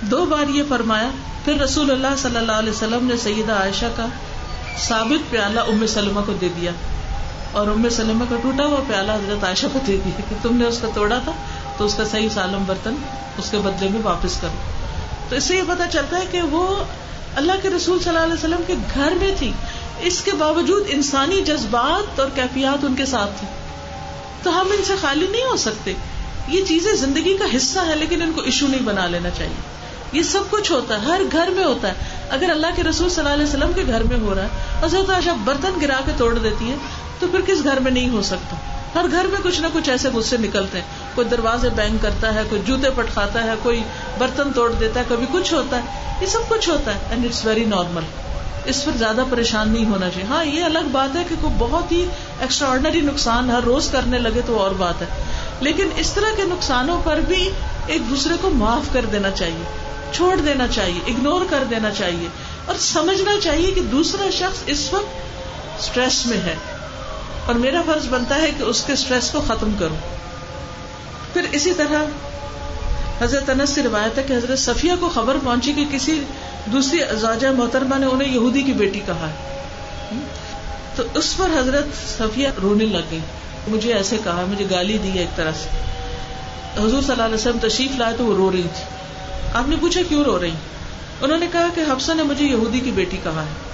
دو بار یہ فرمایا، پھر رسول اللہ صلی اللہ علیہ وسلم نے سیدہ عائشہ کا ثابت پیالہ ام سلمہ کو دے دیا۔ اور ام سلمہ کا ٹوٹا ہوا پیالہ حضرت عائشہ کو دے دیا کہ تم نے اس کا توڑا تھا، تو اس کا صحیح سالم برتن اس کے بدلے میں واپس کرو۔ تو اس سے یہ پتا چلتا ہے کہ وہ اللہ کے رسول صلی اللہ علیہ وسلم کے گھر میں تھی۔ اس کے باوجود انسانی جذبات اور کیفیات ان کے ساتھ تھی تو ہم ان سے خالی نہیں ہو سکتے۔ یہ چیزیں زندگی کا حصہ ہے لیکن ان کو ایشو نہیں بنا لینا چاہیے۔ یہ سب کچھ ہوتا ہے، ہر گھر میں ہوتا ہے۔ اگر اللہ کے رسول صلی اللہ علیہ وسلم کے گھر میں ہو رہا ہے اور سر برتن گرا کے توڑ دیتی ہے، تو پھر کس گھر میں نہیں ہو سکتا؟ ہر گھر میں کچھ نہ کچھ ایسے غصے نکلتے ہیں۔ کوئی دروازے بینک کرتا ہے، کوئی جوتے پٹکھاتا ہے، کوئی برتن توڑ دیتا ہے، کبھی کچھ ہوتا ہے۔ یہ سب کچھ ہوتا ہے۔ اینڈ اٹس ویری نارمل اس پر زیادہ پریشان نہیں ہونا چاہیے۔ ہاں یہ الگ بات ہے کہ کوئی بہت ہی ایکسٹرا آرڈنری نقصان ہر روز کرنے لگے تو اور بات ہے۔ لیکن اس طرح کے نقصانوں پر بھی ایک دوسرے کو معاف کر دینا چاہیے۔ چھوڑ دینا چاہیے اگنور کر دینا چاہیے۔ اور سمجھنا چاہیے کہ دوسرا شخص اس وقت اسٹریس میں ہے۔ اور میرا فرض بنتا ہے کہ اس کے اسٹریس کو ختم کروں۔ پھر اسی طرح حضرت انس سے روایت ہے کہ حضرت صفیہ کو خبر پہنچی کہ کسی دوسری زاجہ محترمہ نے انہیں یہودی کی بیٹی کہا ہے۔ تو اس پر حضرت صفیہ رونے لگ گئی مجھے ایسے کہا، مجھے گالی دی ایک طرح سے۔ حضور صلی اللہ علیہ وسلم تشریف لائے تو وہ رو رہی تھی۔ آپ نے پوچھا کیوں رو رہی؟ انہوں نے کہا کہ حفصہ نے مجھے یہودی کی بیٹی کہا ہے۔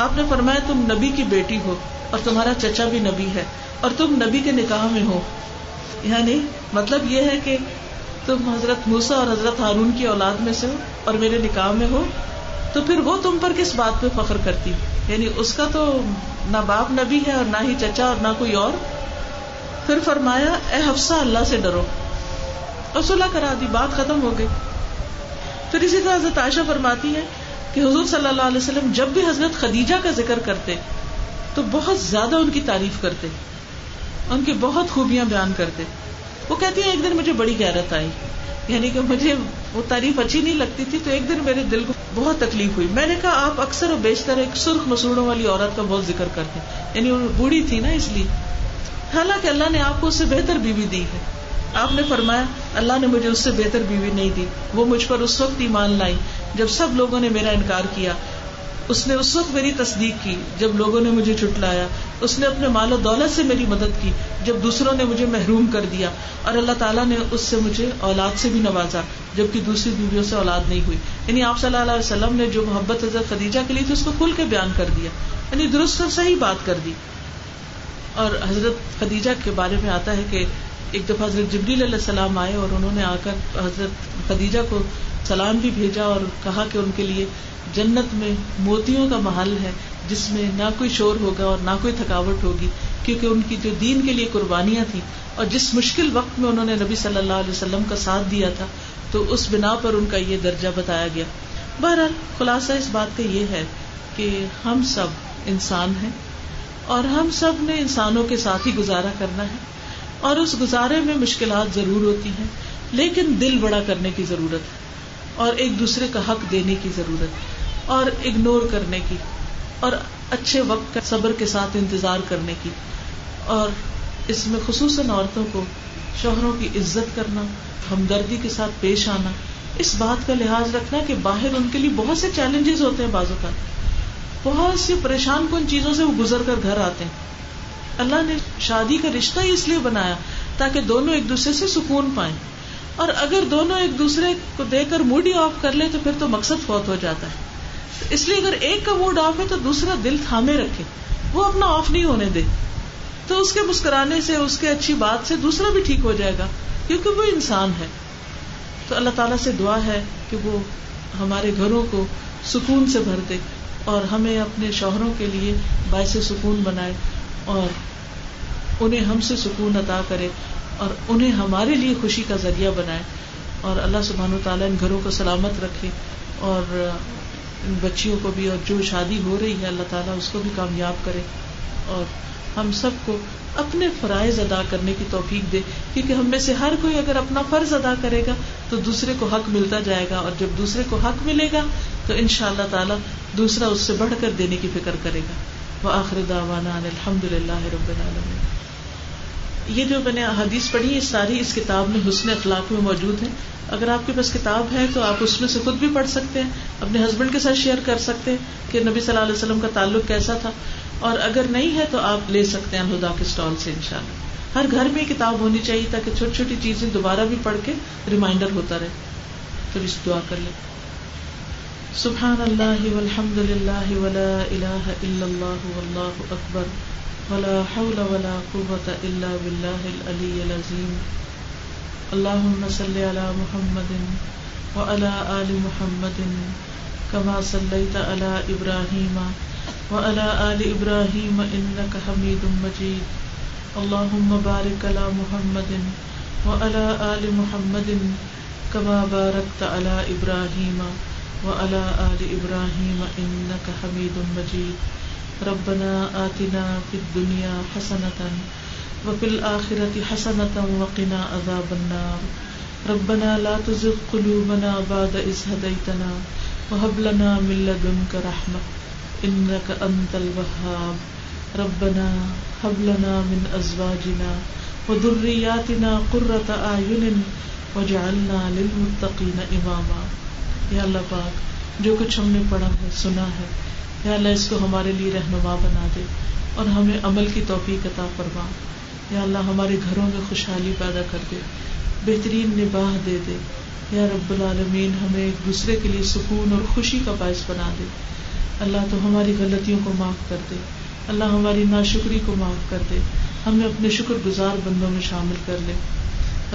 آپ نے فرمایا تم نبی کی بیٹی ہو اور تمہارا چچا بھی نبی ہے اور تم نبی کے نکاح میں ہو۔ یعنی مطلب یہ ہے کہ تم حضرت موسا اور حضرت ہارون کی اولاد میں سے ہو اور میرے نکاح میں ہو، تو پھر وہ تم پر کس بات پہ فخر کرتی؟ یعنی اس کا تو نہ باپ نبی ہے اور نہ ہی چچا اور نہ کوئی اور۔ پھر فرمایا، اے حفصہ، اللہ سے ڈرو۔ اور صلاح کرا دی بات ختم ہو گئی۔ پھر اسی طرح حضرت عائشہ فرماتی ہے کہ حضور صلی اللہ علیہ وسلم جب بھی حضرت خدیجہ کا ذکر کرتے تو بہت زیادہ ان کی تعریف کرتے، ان کی بہت خوبیاں بیان کرتے۔ وہ کہتی ہیں، ایک دن مجھے بڑی گیرت آئی۔ یعنی کہ مجھے وہ تعریف اچھی نہیں لگتی تھی، تو ایک دن میرے دل کو بہت تکلیف ہوئی۔ میں نے کہا، آپ اکثر و بیشتر ایک سرخ مسوڑوں والی عورت کا بہت ذکر کرتے۔ یعنی وہ بوڑھی تھی نا، اس لیے۔ حالانکہ اللہ نے آپ کو اس سے بہتر بیوی دی ہے۔ آپ نے فرمایا، اللہ نے مجھے اس سے بہتر بیوی نہیں دی۔ وہ مجھ پر اس وقت ایمان لائی۔ جب سب لوگوں نے میرا انکار کیا، اس نے اس وقت میری تصدیق کی، جب لوگوں نے مجھے چٹلایا، اس نے اپنے مال و دولت سے میری مدد کی، جب دوسروں نے مجھے محروم کر دیا، اور اللہ تعالیٰ نے اس سے مجھے اولاد سے بھی نوازا، جبکہ دوسری بیویوں سے اولاد نہیں ہوئی۔ یعنی آپ صلی اللہ علیہ وسلم نے جو محبت حضرت خدیجہ کے لیے تھی، اس کو کھل کے بیان کر دیا۔ یعنی درست اور صحیح بات کر دی۔ اور حضرت خدیجہ کے بارے میں آتا ہے کہ ایک دفعہ حضرت جبریل علیہ السلام آئے اور انہوں نے آ کر حضرت خدیجہ کو سلام بھی بھیجا اور کہا کہ ان کے لیے جنت میں موتیوں کا محل ہے، جس میں نہ کوئی شور ہوگا اور نہ کوئی تھکاوٹ ہوگی، کیونکہ ان کی جو دین کے لیے قربانیاں تھیں اور جس مشکل وقت میں انہوں نے نبی صلی اللہ علیہ وسلم کا ساتھ دیا تھا، تو اس بنا پر ان کا یہ درجہ بتایا گیا۔ بہرحال خلاصہ اس بات کا یہ ہے کہ ہم سب انسان ہیں اور ہم سب نے انسانوں کے ساتھ ہی گزارا کرنا ہے۔ اور اس گزارے میں مشکلات ضرور ہوتی ہیں، لیکن دل بڑا کرنے کی ضرورت ہے، اور ایک دوسرے کا حق دینے کی ضرورت اور اگنور کرنے کی، اور اچھے وقت کا صبر کے ساتھ انتظار کرنے کی، اور اس میں خصوصاً عورتوں کو شوہروں کی عزت کرنا، ہمدردی کے ساتھ پیش آنا، اس بات کا لحاظ رکھنا کہ باہر ان کے لیے بہت سے چیلنجز ہوتے ہیں بازو کا بہت سی پریشان کن چیزوں سے وہ گزر کر گھر آتے ہیں۔ اللہ نے شادی کا رشتہ ہی اس لیے بنایا تاکہ دونوں ایک دوسرے سے سکون پائیں۔ اور اگر دونوں ایک دوسرے کو دے کر موڈ ہی آف کر لے تو پھر تو مقصد فوت ہو جاتا ہے۔ اس لیے اگر ایک کا موڈ آف ہے تو دوسرا دل تھامے رکھے۔ وہ اپنا آف نہیں ہونے دے۔ تو اس کے مسکرانے سے، اس کے اچھی بات سے دوسرا بھی ٹھیک ہو جائے گا، کیونکہ وہ انسان ہے۔ تو اللہ تعالیٰ سے دعا ہے کہ وہ ہمارے گھروں کو سکون سے بھر دے اور ہمیں اپنے شوہروں کے لیے باعث سکون بنائے۔ اور انہیں ہم سے سکون عطا کرے اور انہیں ہمارے لیے خوشی کا ذریعہ بنائے اور اللہ سبحان و تعالیٰ ان گھروں کو سلامت رکھے اور ان بچیوں کو بھی اور جو شادی ہو رہی ہے اللہ تعالیٰ اس کو بھی کامیاب کرے اور ہم سب کو اپنے فرائض ادا کرنے کی توفیق دے کیونکہ ہم میں سے ہر کوئی اگر اپنا فرض ادا کرے گا تو دوسرے کو حق ملتا جائے گا اور جب دوسرے کو حق ملے گا تو ان شاء اللہ تعالیٰ دوسرا اس سے بڑھ کر دینے کی فکر کرے گا وہ آخر داوانا الحمد للہ رب العالمین۔ یہ جو میں نے حدیث پڑھی یہ ساری اس کتاب میں حسن اخلاق میں موجود ہے اگر آپ کے پاس کتاب ہے تو آپ اس میں سے خود بھی پڑھ سکتے ہیں، اپنے ہسبینڈ کے ساتھ شیئر کر سکتے ہیں کہ نبی صلی اللہ علیہ وسلم کا تعلق کیسا تھا۔ اور اگر نہیں ہے تو آپ لے سکتے ہیں الہدا کے اسٹال سے ان شاء اللہ ہر گھر میں کتاب ہونی چاہیے تاکہ چھوٹی چھوٹی چیزیں دوبارہ بھی پڑھ کے ریمائنڈر ہوتا رہے۔ تو اس دعا کر لیں۔ سبحان اللہ والحمد للہ ولا الہ الا اللہ واللہ اکبر ولا حول ولا قوة الا باللہ العلی العظیم اللہم صلی علی محمد وعلى آل محمد كما صليت على إبراهيم وعلى آل إبراهيم إنك حميد مجيد اللهم بارك على محمد وعلى آل محمد کما كما باركت على إبراهيم وعلى آل إبراهيم إنك حميد مجيد. ربنا آتنا في الدنيا حسنة وفي الآخرة حسنة وقنا عذاب النار. ربنا لا تزغ قلوبنا بعد إذ هديتنا وهب لنا من لدنك رحمة انك انت الوهاب. ربنا هب لنا من ازواجنا وذرياتنا قرة اعين واجعلنا للمتقين اماما یا اللہ پاک، جو کچھ ہم نے پڑھا ہے، سنا ہے یا اللہ اس کو ہمارے لیے رہنما بنا دے اور ہمیں عمل کی توفیق عطا فرما۔ یا اللہ ہمارے گھروں میں خوشحالی پیدا کر دے، بہترین نباہ دے دے۔ یا رب العالمین، ہمیں ایک دوسرے کے لیے سکون اور خوشی کا باعث بنا دے۔ اللہ تو ہماری غلطیوں کو معاف کر دے۔ اللہ ہماری ناشکری کو معاف کر دے۔ ہمیں اپنے شکر گزار بندوں میں شامل کر لے۔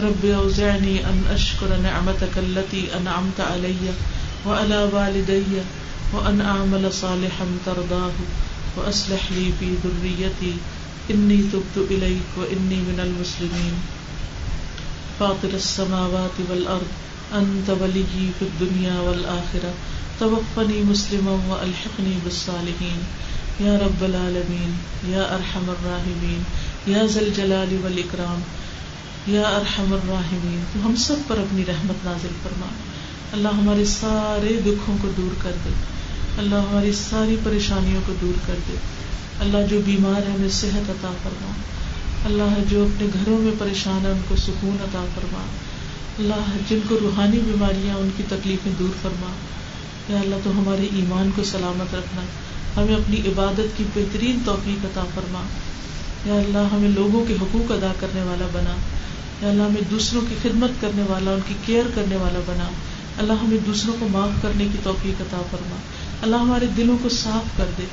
رب اوزعنی ان اشکر نعمتک اللتی انعمت علی وعلی والدی وان اعمل صالحا ترضاه واصلح لي في ذريتي انی تبت الیک وانی من المسلمین فاطر السماوات والارض انت ولی فی الدنیا والآخرہ توفنی مسلما والحقنی بالصالحین یا رب العالمین یا ارحم الراحمین یا ذل جلال والاکرام یا ارحم الراحمین، تو ہم سب پر اپنی رحمت نازل فرما۔ اللہ ہمارے سارے دکھوں کو دور کر دے۔ اللہ ہماری ساری پریشانیوں کو دور کر دے۔ اللہ جو بیمار ہے، ہمیں صحت عطا فرما۔ اللہ جو اپنے گھروں میں پریشان ہے، ان کو سکون عطا فرما۔ اللہ جن کو روحانی بیماریاں، ان کی تکلیفیں دور فرما۔ یا اللہ، تو ہمارے ایمان کو سلامت رکھنا۔ ہمیں اپنی عبادت کی بہترین توفیق عطا فرما۔ یا اللہ، ہمیں لوگوں کے حقوق ادا کرنے والا بنا۔ یا اللہ ہمیں دوسروں کی خدمت کرنے والا، ان کی کیئر کرنے والا بنا۔ اللہ ہمیں دوسروں کو معاف کرنے کی توفیق عطا فرما۔ اللہ ہمارے دلوں کو صاف کر دے۔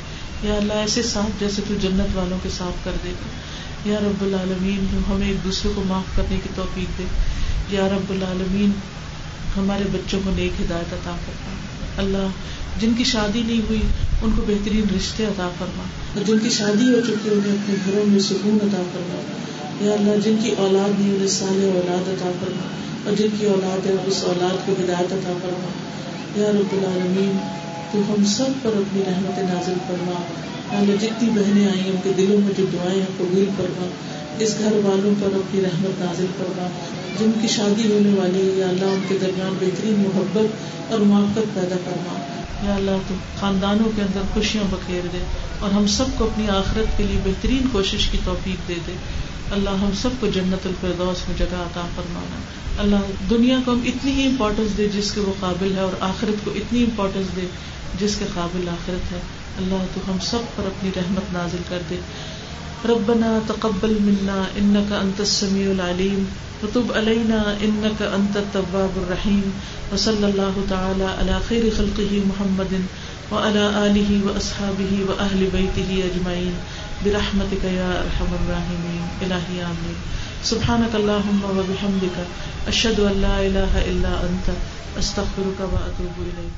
یا اللہ، ایسے صاف جیسے تو جنت والوں کے صاف کر دے۔ گا یا رب العالمین ہمیں ایک دوسرے کو معاف کرنے کی توفیق دے۔ یا رب العالمین، ہمارے بچوں کو نیک ہدایت عطا فرما۔ اللہ، جن کی شادی نہیں ہوئی، ان کو بہترین رشتے عطا فرما۔ اور جن کی شادی ہو چکی انہیں اپنے گھروں میں سکون عطا فرما۔ یا اللہ جن کی اولاد نہیں انہیں سال اولاد عطا فرما اور جن کی اولاد ہے اس اولاد کو ہدایت عطا فرما۔ یا رب العالمین، تو ہم سب پر اپنی رحمت نازل فرما۔ اللہ، جتنی بہنیں آئی ان کے دلوں میں جو دعائیں ہیں، قبول فرما۔ اس گھر والوں پر اپنی رحمت نازل فرما۔ جن کی شادی ہونے والی ہے، یا اللہ، ان کے درمیان بہترین محبت اور موقع پیدا فرما۔ یا اللہ تو خاندانوں کے اندر خوشیاں بکھیر دے اور ہم سب کو اپنی آخرت کے لیے بہترین کوشش کی توفیق دے دے۔ اللہ ہم سب کو جنت الفردوس میں جگہ عطا فرمانا۔ اللہ دنیا کو ہم اتنی ہی امپورٹینس دے جس کے وہ قابل ہے اور آخرت کو اتنی امپورٹینس دے جس کے قابل آخرت ہے۔ اللہ تو ہم سب پر اپنی رحمت نازل کر دے۔ ربنا تقبل منا انك انت السميع العليم وتب علينا انك انت التواب الرحيم وصلى الله تعالى على خير خلقه محمد وعلى اله واصحابه واهل بيته اجمعين برحمتك يا ارحم الراحمين الهي امين سبحانك اللهم وبحمدك اشهد ان لا اله الا انت استغفرك واتوب اليك